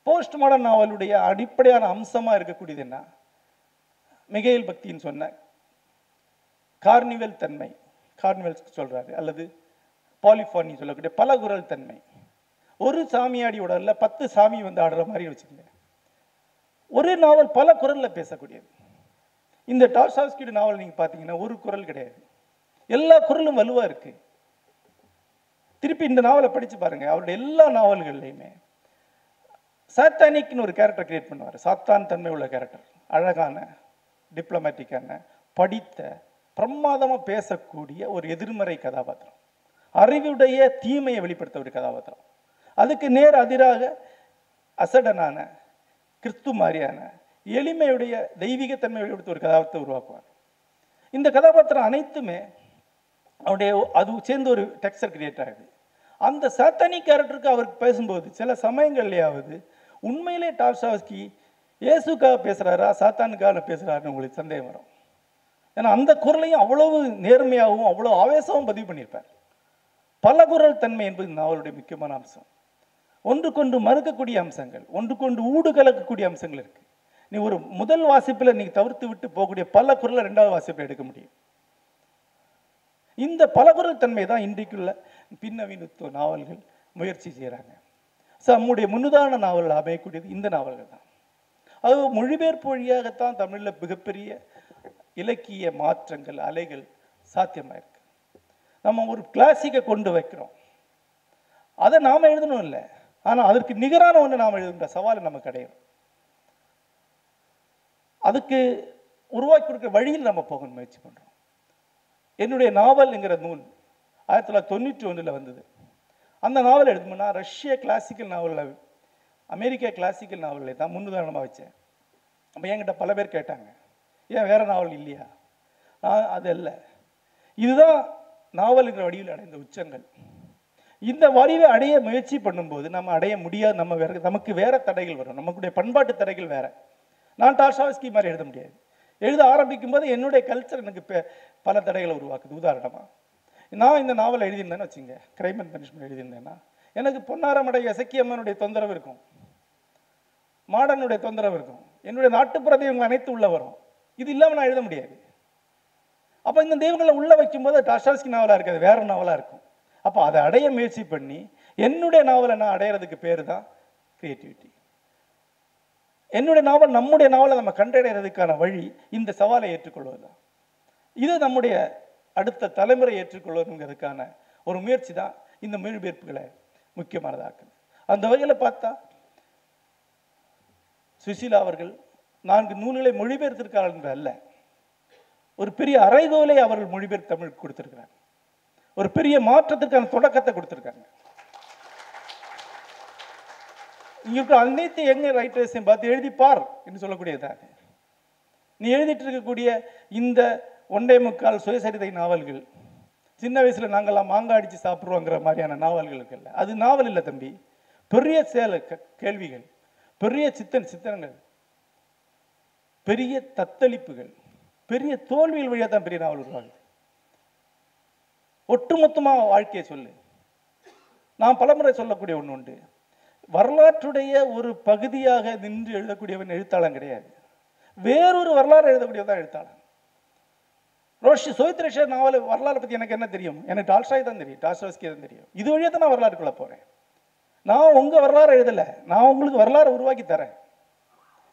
[SPEAKER 1] போஸ்ட் மாடர்ன் நாவலுடைய அடிப்படையான அம்சமாக இருக்கக்கூடியது என்ன? மிகையில் பக்தின்னு சொன்ன கார்னிவல் தன்மை. கார்னிவல் சொல்கிறாரு அல்லது பாலிஃபானி சொல்லக்கூடிய பல குரல் தன்மை. ஒரு சாமியாடி இல்ல பத்து சாமி வந்து ஆடுற மாதிரி வச்சுக்கோங்க. ஒரே நாவல் பல குரலில் பேசக்கூடியது. இந்த டால்ஸ்டாய்ஸ்கியோட நாவல் நீங்கள் பார்த்தீங்கன்னா ஒரு குரல் கிடையாது. எல்லா குரலும் வலுவாக இருக்கு. திருப்பி இந்த நாவலை படிச்சு பாருங்க. அவருடைய எல்லா நாவல்கள்லையுமே சாத்தானிக்னு ஒரு கேரக்டர் கிரியேட் பண்ணுவார். சாத்தான் தன்மை உள்ள கேரக்டர் அழகான டிப்ளமேட்டிக்கான படித்த பிரமாதமாக பேசக்கூடிய ஒரு எதிர்மறை கதாபாத்திரம். அறிவுடைய தீமையை வெளிப்படுத்த ஒரு கதாபாத்திரம். அதுக்கு நேர் அதிராக அசடனான கிறிஸ்து மாதிரியான எளிமையுடைய தெய்வீகத்தன்மை வெளிப்படுத்த ஒரு கதாபாத்திரத்தை உருவாக்குவார். இந்த கதாபாத்திரம் அனைத்துமே அவருடைய அது சேர்ந்து ஒரு டெக்ஸ்டர் கிரியேட் ஆகுது. அந்த சாத்தானி கேரக்டருக்கு அவர் பேசும்போது சில சமயங்கள்லையாவது உண்மையிலே டால்ஸ்டாவ்ஸ்கி இயேசுக்காக பேசுறாரா? சாத்தானுக்காக பேசுகிறாருன்னு உங்களுக்கு சந்தேகம் வரும். ஏன்னா அந்த குரலையும் அவ்வளவு நேர்மையாகவும் அவ்வளோ ஆவேசமும் பதிவு பண்ணியிருப்பார். பல குரல் தன்மை என்பது நாவலுடைய முக்கியமான அம்சம். ஒன்று கொண்டு மறுக்கக்கூடிய அம்சங்கள் ஒன்று கொண்டு ஊடு கலக்கக்கூடிய அம்சங்கள் இருக்கு. நீ ஒரு முதல் வாசிப்பில் நீ தவிர்த்து விட்டு போகக்கூடிய பல குரலை ரெண்டாவது வாசிப்பில் எடுக்க முடியும். இந்த பல குரல் தன்மை தான் இன்றைக்குள்ள பின்னவீனத்துவ நாவல்கள் முயற்சி செய்கிறாங்க நம்முடைய முன்னுதாரண நாவல் அமையக்கூடியது இந்த நாவல்கள் தான். அது மொழிபெயர்ப்பு வழியாகத்தான் தமிழில் மிகப்பெரிய இலக்கிய மாற்றங்கள் அலைகள் சாத்தியமாயிருக்கு. நம்ம ஒரு கிளாசிக்கை கொண்டு வைக்கிறோம். அதை நாம் எழுதணும் இல்லை. ஆனால் அதற்கு நிகரான ஒன்று நாம் எழுதுகிற சவால் நமக்கு கிடையாது அதுக்கு உருவாக்கி கொடுக்குற வழியில் நம்ம போக முயற்சி பண்ணுறோம் என்னுடைய நாவல்ங்கிற நூல் ஆயிரத்தி தொள்ளாயிரத்தி தொண்ணூற்றி ஒன்றில் வந்தது. அந்த நாவல் எழுதுமுன்னா ரஷ்ய கிளாசிக்கல் நாவலில் அமெரிக்கா கிளாசிக்கல் நாவலில் தான் முன்னுதாரணமாக வச்சேன். அப்போ என்கிட்ட பல பேர் கேட்டாங்க ஏன் வேறு நாவல் இல்லையா? நான் அது அல்ல இதுதான் நாவலுங்கிற வடிவில் அடைந்த உச்சங்கள். இந்த வடிவை அடைய முயற்சி பண்ணும்போது நம்ம அடைய முடியாது நம்ம வேற நமக்கு வேறு தடைகள் வரும். நமக்குடைய பண்பாட்டு தடைகள் வேறு. நான் டால்ஸ்டாய்ஸ்கி மாதிரி எழுத முடியாது. எழுத ஆரம்பிக்கும் போது என்னுடைய கல்ச்சர் எனக்கு பல தடைகளை உருவாக்குது. உதாரணமாக நான் இந்த நாவல் எழுதியிருந்தேன்னு வச்சுங்க. கிரைம் அண்ட் பனிஷ்மெண்ட் எழுதியிருந்தேன்னா. எனக்கு பொன்னாரமடை எசக்கியம்மனுடைய தொந்தரவு இருக்கும். மாடனுடைய தொந்தரவு இருக்கும். என்னுடைய நாட்டுப்புற தெய்வங்கள் அனைத்து உள்ள வரும். இது இல்லாமல் நான் எழுத முடியாது. அப்போ இந்த தெய்வங்களை உள்ளே வைக்கும்போது டாஸ்டாஸ்கி நாவலாக இருக்காது. வேற நாவலாக இருக்கும். அப்போ அதை அடைய முயற்சி பண்ணி என்னுடைய நாவலை நான் அடையிறதுக்கு பேர் தான் கிரியேட்டிவிட்டி என்னுடைய நாவல் நம்முடைய நாவலை நம்ம கண்டடைகிறதுக்கான வழி இந்த சவாலை ஏற்றுக்கொள்வது தான் இது நம்முடைய அடுத்த தலைமுறை ஏற்றுக்கொள்வதுங்கிறதுக்கான ஒரு முயற்சி தான் இந்த மொழிபெயர்ப்புகளை முக்கியமானதாக்குது. அந்த வகையில் பார்த்தா சுசீலா அவர்கள் நான்கு நூல்களை மொழிபெயர்த்திருக்கிறார்கள் அல்ல. ஒரு பெரிய அறைகோலை அவர்கள் மொழிபெயர்த்து தமிழுக்கு கொடுத்திருக்கிறாங்க. ஒரு பெரிய மாற்றத்திற்கான தொடக்கத்தை கொடுத்திருக்காங்க. இங்க இருக்கிற அனைத்து எங்க ரைட்டர்ஸையும் பார்த்து எழுதிப்பார் என்று சொல்லக்கூடியதான் நீ எழுதிட்டு இருக்கக்கூடிய இந்த ஒன்றே முக்கால் சுயசரிதை நாவல்கள். சின்ன வயசுல நாங்கெல்லாம் மாங்காய் அடிச்சு சாப்பிடுவோங்கிற மாதிரியான நாவல்கள் இருக்குல்ல அது நாவல் இல்லை தம்பி. பெரிய சேல க- கேள்விகள். பெரிய சித்தன் சித்தனங்கள். பெரிய தத்தளிப்புகள். பெரிய தோல்விகள் வழியாக தான் பெரிய நாவல் உருவாகுது. ஒட்டுமொத்தமா வாழ்க்கையை சொல்லு. நான் பலமுறை சொல்லக்கூடிய ஒன்று உண்டு. வரலாற்றுடைய ஒரு பகுதியாக நின்று எழுதக்கூடியவன் எழுத்தாளன் கிடையாது. வேறொரு வரலாறு எழுதக்கூடியவன் தான் எழுத்தாளன். ரோஷி சோயித்ரேஷர் நாவல் வரலாறு பற்றி எனக்கு என்ன தெரியும்? எனக்கு டால்ஸ்டாய் தான் தெரியும் டால்ஸ்டாய்ஸ்கி தான் தெரியும். இது வழியாக தான் நான் வரலாறுக்குள்ள போகிறேன் நான் உங்கள் வரலாறு எழுதலை. நான் உங்களுக்கு வரலாறு உருவாக்கி தரேன்.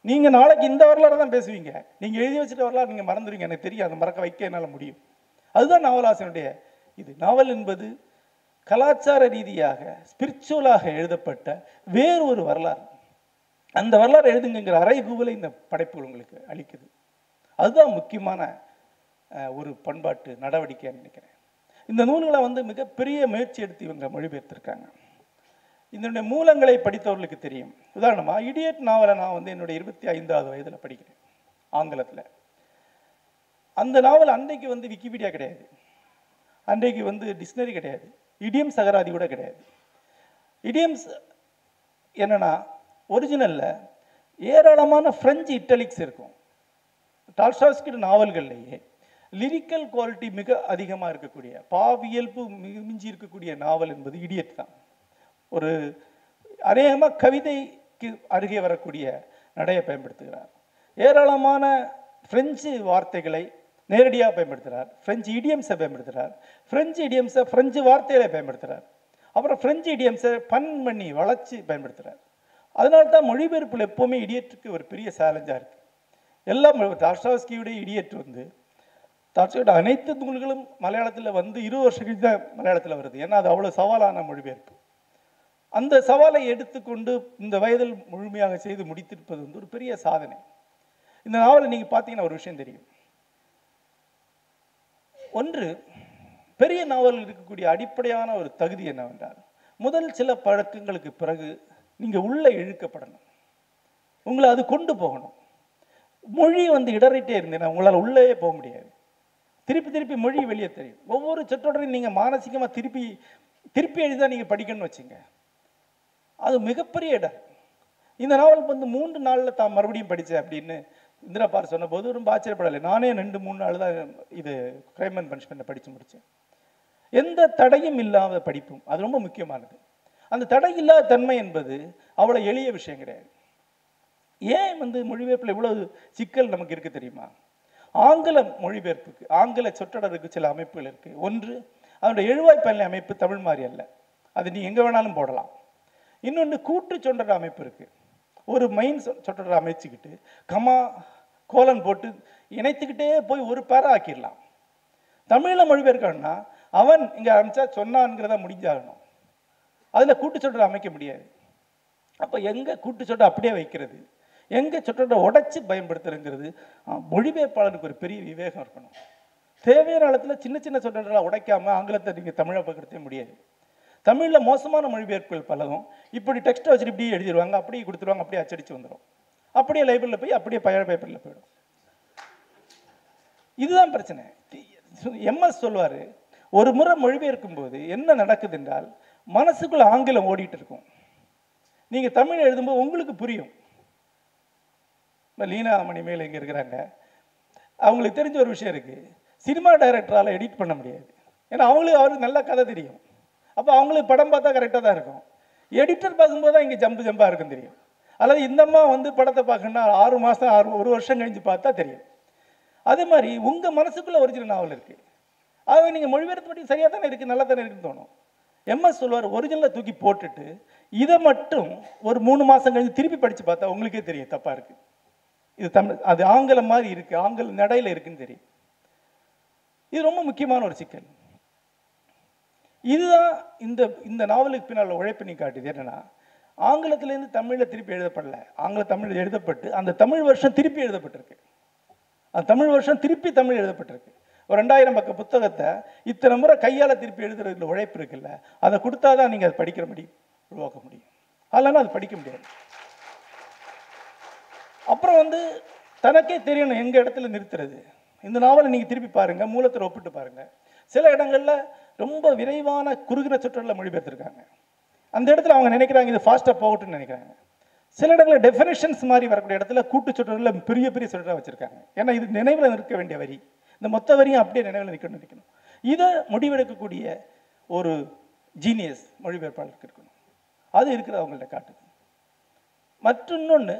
[SPEAKER 1] நீங்கள் நாளைக்கு இந்த வரலாறு தான் பேசுவீங்க. நீங்கள் எழுதி வச்சுட்டு வரலாறு நீங்கள் மறந்துடுவீங்க எனக்கு தெரியும். அதை மறக்க வைக்க என்னால் முடியும். அதுதான் நாவலாசனுடைய இது. நாவல் என்பது கலாச்சார ரீதியாக ஸ்பிரிச்சுவலாக எழுதப்பட்ட வேறு ஒரு வரலாறு. அந்த வரலாறு எழுதுங்கிற அறைகூவலை இந்த படைப்புகள் உங்களுக்கு அளிக்குது. அதுதான் முக்கியமான ஒரு பண்பாட்டு நடவடிக்கைன்னு நினைக்கிறேன். இந்த நூல்களை வந்து மிகப்பெரிய முயற்சி எடுத்து இவங்க மொழிபெயர்த்திருக்காங்க. இதனுடைய மூலங்களை படித்தவர்களுக்கு தெரியும். உதாரணமாக இடியட் நாவலை நான் வந்து என்னுடைய இருபத்தி ஐந்தாவது வயதில் படிக்கிறேன் ஆங்கிலத்தில். அந்த நாவல் அன்றைக்கு வந்து விக்கிபீடியா கிடையாது. அன்றைக்கு வந்து டிக்ஷனரி கிடையாது. இடியம் சகராதி கூட கிடையாது. இடியம்ஸ் என்னென்னா ஒரிஜினலில் ஏராளமான ஃப்ரெஞ்சு இட்டலிக்ஸ் இருக்கும். டால்ஸ்டாஸ்கிட்ட நாவல்கள்லேயே லிரிக்கல் குவாலிட்டி மிக அதிகமாக இருக்கக்கூடிய பாவியல்பு மிஞ்சி இருக்கக்கூடிய நாவல் என்பது இடியட் தான். ஒரு அநேகமாக கவிதைக்கு அருகே வரக்கூடிய நடையை பயன்படுத்துகிறார். ஏராளமான ஃப்ரெஞ்சு வார்த்தைகளை நேரடியாக பயன்படுத்துகிறார். ஃப்ரெஞ்சு இடியம்ஸை பயன்படுத்துகிறார். ஃப்ரெஞ்சு இடியம்ஸை ஃப்ரெஞ்சு வார்த்தைகளை பயன்படுத்துகிறார். அப்புறம் ஃப்ரெஞ்சு இடியம்ஸை பன் பண்ணி வளர்ச்சி பயன்படுத்துகிறார். அதனால தான் மொழிபெயர்ப்பில் எப்போவுமே இடியட்டுக்கு ஒரு பெரிய சேலஞ்சாக இருக்குது எல்லாம் டாஸ்டாஸ்கியுடைய இடியட் வந்து டாஸ்டாஸ்கியோட அனைத்து நூல்களும் மலையாளத்தில் வந்து இருபது வருஷம் கழிச்சு தான் மலையாளத்தில் வருது. ஏன்னா அது அவ்வளோ சவாலான மொழிபெயர்ப்பு அந்த சவாலை எடுத்துக்கொண்டு இந்த வயதில் முழுமையாக செய்து முடித்திருப்பது வந்து ஒரு பெரிய சாதனை. இந்த நாவலை நீங்கள் பார்த்தீங்கன்னா ஒரு விஷயம் தெரியும். ஒன்று பெரிய நாவலில் இருக்கக்கூடிய அடிப்படையான ஒரு தகுதி என்னவென்றால் முதல் சில பழக்கங்களுக்கு பிறகு நீங்கள் உள்ளே இழுக்கப்படணும். உங்களை அது கொண்டு போகணும். மொழி வந்து இடறிட்டே இருந்தேன்னா உங்களால் உள்ளே போக முடியாது. திருப்பி திருப்பி மொழி வெளியே தெரியும். ஒவ்வொரு சொற்றொடரையும் நீங்கள் மானசீகமாக திருப்பி திருப்பி எழுதி தான் நீங்கள் படிக்கணும்னு வச்சுங்க. அது மிகப்பெரிய இடம். இந்த நாவல் வந்து மூன்று நாளில் தான் மறுபடியும் படித்தேன் அப்படின்னு இந்திரா பார் சொன்னபோது ரொம்ப ஆச்சரியப்படலை. நானே ரெண்டு மூணு நாள் தான் இது கிரைம் அண்ட் பனிஷ்மெண்ட்டை படித்து முடித்தேன் எந்த தடையும் இல்லாத படிப்பும் அது ரொம்ப முக்கியமானது. அந்த தடை இல்லாத தன்மை என்பது அவ்வளோ எளிய விஷயம் கிடையாது. ஏன் வந்து மொழிபெயர்ப்பில் இவ்வளவு சிக்கல் நமக்கு இருக்குது தெரியுமா? ஆங்கில மொழிபெயர்ப்புக்கு ஆங்கில சொற்றொடருக்கு சில அமைப்புகள் இருக்குது ஒன்று அதனுடைய எழுவாய் பள்ளி அமைப்பு தமிழ் மாதிரி அல்ல. அது நீ எங்கே வேணாலும் போடலாம். இன்னொன்று கூட்டு சொற்றொடர் அமைப்பு இருக்குது ஒரு மெயின் சொற்றொடர் அமைச்சுக்கிட்டு கமா கோலன் போட்டு இணைத்துக்கிட்டே போய் ஒரு பேரா ஆக்கிடலாம். தமிழில் மொழிபெயர்க்கணும்னா அவன் இங்கே அனுப்பிச்சா சொன்னான்ங்கிறத முடிஞ்சாகணும். அதில் கூட்டுச்சொற்று அமைக்க முடியாது. அப்போ எங்கே கூட்டுச்சொற்று அப்படியே வைக்கிறது? எங்கே சொற்றொடரை உடைச்சி பயன்படுத்துறங்கிறது மொழிபெயர்ப்பாளனுக்கு ஒரு பெரிய விவேகம் இருக்கணும். தேவையான இடத்துல சின்ன சின்ன சொற்றொடரை உடைக்காம ஆங்கிலத்தை நீங்கள் தமிழை பக்கத்தே முடியாது. தமிழில் மோசமான மொழிபெயர்ப்புகள் பலதும் இப்படி டெக்ஸ்ட்டை வச்சுட்டு இப்படியே எழுதிடுவாங்க அப்படியே கொடுத்துருவாங்க அப்படியே அச்சடிச்சு வந்துடும் அப்படியே லைப்ரரியில் போய் அப்படியே பழைய பேப்பரில் போயிடும். இதுதான் பிரச்சனை. எம்எஸ் சொல்வார் ஒரு முறை மொழிபெயர்க்கும் போது என்ன நடக்குது என்றால் மனசுக்குள்ள ஆங்கிலம் ஓடிட்டு இருக்கும். நீங்கள் தமிழ் எழுதும்போது உங்களுக்கு புரியும். இப்போ லீனா மணிமேல் இங்கே இருக்கிறாங்க. அவங்களுக்கு தெரிஞ்ச ஒரு விஷயம் இருக்குது சினிமா டைரக்டரால் எடிட் பண்ண முடியாது. ஏன்னா அவங்களுக்கு அவருக்கு நல்ல கதை தெரியும். அப்போ அவங்களுக்கு படம் பார்த்தா கரெக்டாக தான் இருக்கும். எடிட்டர் பார்க்கும்போது தான் இங்கே ஜம்பு ஜம்பாக இருக்கும் தெரியும். அல்லது இந்தம்மா வந்து படத்தை பார்க்கணுன்னா ஆறு மாதம் ஆறு ஒரு வருஷம் கழிஞ்சு பார்த்தா தெரியும். அதே மாதிரி உங்கள் மனசுக்குள்ளே ஒரிஜினல் நாவல் இருக்குது அதை நீங்கள் மொழிபெயர்த்து மட்டும் சரியாக தானே இருக்குது நல்லா தானே இருக்குன்னு தோணும். எம்எஸ் சொல்வார் ஒரிஜினலை தூக்கி போட்டுட்டு இதை மட்டும் ஒரு மூணு மாதம் கழிஞ்சு திருப்பி படித்து பார்த்தா உங்களுக்கே தெரியும் தப்பாக இருக்குது இது தமிழ் அது ஆங்கிலம் மாதிரி இருக்குது ஆங்கில நடையில் இருக்குன்னு தெரியும். இது ரொம்ப முக்கியமான ஒரு சிக்கல். இதுதான் இந்த இந்த நாவலுக்கு பின்னால் உழைப்பு நீ காட்டுது என்னன்னா ஆங்கிலத்திலேருந்து தமிழில் திருப்பி எழுதப்படல. ஆங்கில தமிழில் எழுதப்பட்டு அந்த தமிழ் வருஷம் திருப்பி எழுதப்பட்டிருக்கு. அந்த தமிழ் வருஷம் திருப்பி தமிழ் எழுதப்பட்டிருக்கு. ஒரு ரெண்டாயிரம் பக்க புத்தகத்தை இத்தனை முறை கையால் திருப்பி எழுதுறதுல உழைப்பு இருக்குல்ல அதை கொடுத்தா தான் நீங்கள் அதை படிக்கிற முடியும் உருவாக்க முடியும். அதெல்லாம் அது படிக்க முடியாது. அப்புறம் வந்து தனக்கே தெரியணும் எங்கள் இடத்துல நிறுத்துறது. இந்த நாவலை நீங்கள் திருப்பி பாருங்கள் மூலத்தை ஒப்பிட்டு பாருங்கள் சில இடங்களில் ரொம்ப விரைவான குறுகிற சொற்றொடர்ல மொழிபெயர்த்திருக்காங்க. அந்த இடத்துல அவங்க நினைக்கிறாங்க இது ஃபாஸ்ட்டாக போகட்டும்னு நினைக்கிறாங்க. சில இடங்களில் டெஃபினேஷன்ஸ் மாதிரி வரக்கூடிய இடத்துல கூட்டு சொற்றொடர்ல பெரிய பெரிய சொற்றொடராக வச்சுருக்காங்க. ஏன்னா இது நினைவில் நிற்க வேண்டிய வரி. இந்த மொத்த வரியும் அப்படியே நினைவில் நிற்கணும் நிற்கணும் இதை முடிவெடுக்கக்கூடிய ஒரு ஜீனியஸ் மொழிபெயர்ப்பாளருக்கு இருக்கணும். அது இருக்கிறது அவங்கள்ட்ட காட்டுது. மற்றொன்று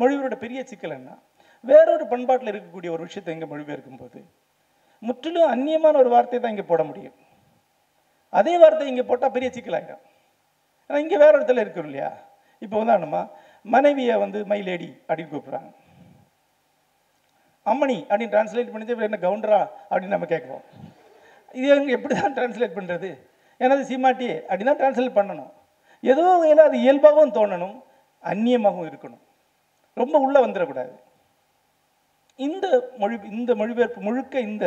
[SPEAKER 1] மொழிபெயரோட பெரிய சிக்கல் என்ன? வேறொரு பண்பாட்டில் இருக்கக்கூடிய ஒரு விஷயத்தை இங்கே மொழிபெயர்க்கும் போது முற்றிலும் அந்நியமான ஒரு வார்த்தையை தான் இங்கே போட முடியும். அதே வார்த்தை இங்கே போட்டால் பெரிய சிக்கலாயிடும் ஆனால் இங்கே வேற இடத்துல இருக்கும் இல்லையா? இப்போ உதாரணமா மனைவியை வந்து மை லேடி அப்படின்னு கூப்பிட்றாங்க. அம்மணி அப்படின்னு டிரான்ஸ்லேட் பண்ணி என்ன கவுண்டரா அப்படின்னு நம்ம கேட்குறோம். இது எப்படி தான் டிரான்ஸ்லேட் பண்ணுறது எனது சீமாட்டி அப்படின்னு தான் டிரான்ஸ்லேட் பண்ணணும். ஏதோ வகையில் அது இயல்பாகவும் தோணணும் அந்நியமாகவும் இருக்கணும். ரொம்ப உள்ளே வந்துடக்கூடாது. இந்த மொழி இந்த மொழிபெயர்ப்பு முழுக்க இந்த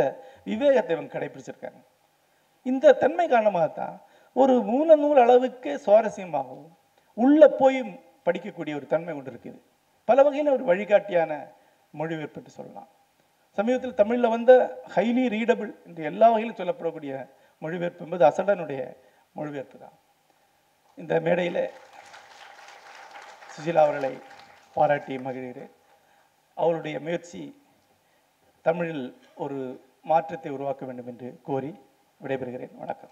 [SPEAKER 1] விவேகத்தை இவங்க கடைபிடிச்சிருக்காங்க இந்த தன்மை காரணமாக தான் ஒரு மூல நூல் அளவுக்கு சுவாரஸ்யமாகவும் உள்ளே போய் படிக்கக்கூடிய ஒரு தன்மை கொண்டு இருக்குது. பல வகையில் ஒரு வழிகாட்டியான மொழிபெயர்ப்பு என்று சொல்லலாம். சமீபத்தில் தமிழில் வந்த ஹைலி ரீடபிள் என்று எல்லா வகையிலும் சொல்லப்படக்கூடிய மொழிபெயர்ப்பு என்பது அசடனுடைய மொழிபெயர்ப்பு தான். இந்த மேடையில் சுஜிலா அவர்களை பாராட்டி மகிழ்கிறேன். அவருடைய முயற்சி தமிழில் ஒரு மாற்றத்தை உருவாக்க வேண்டும் என்று கோரி விடைபெறுகிறேன். வணக்கம்.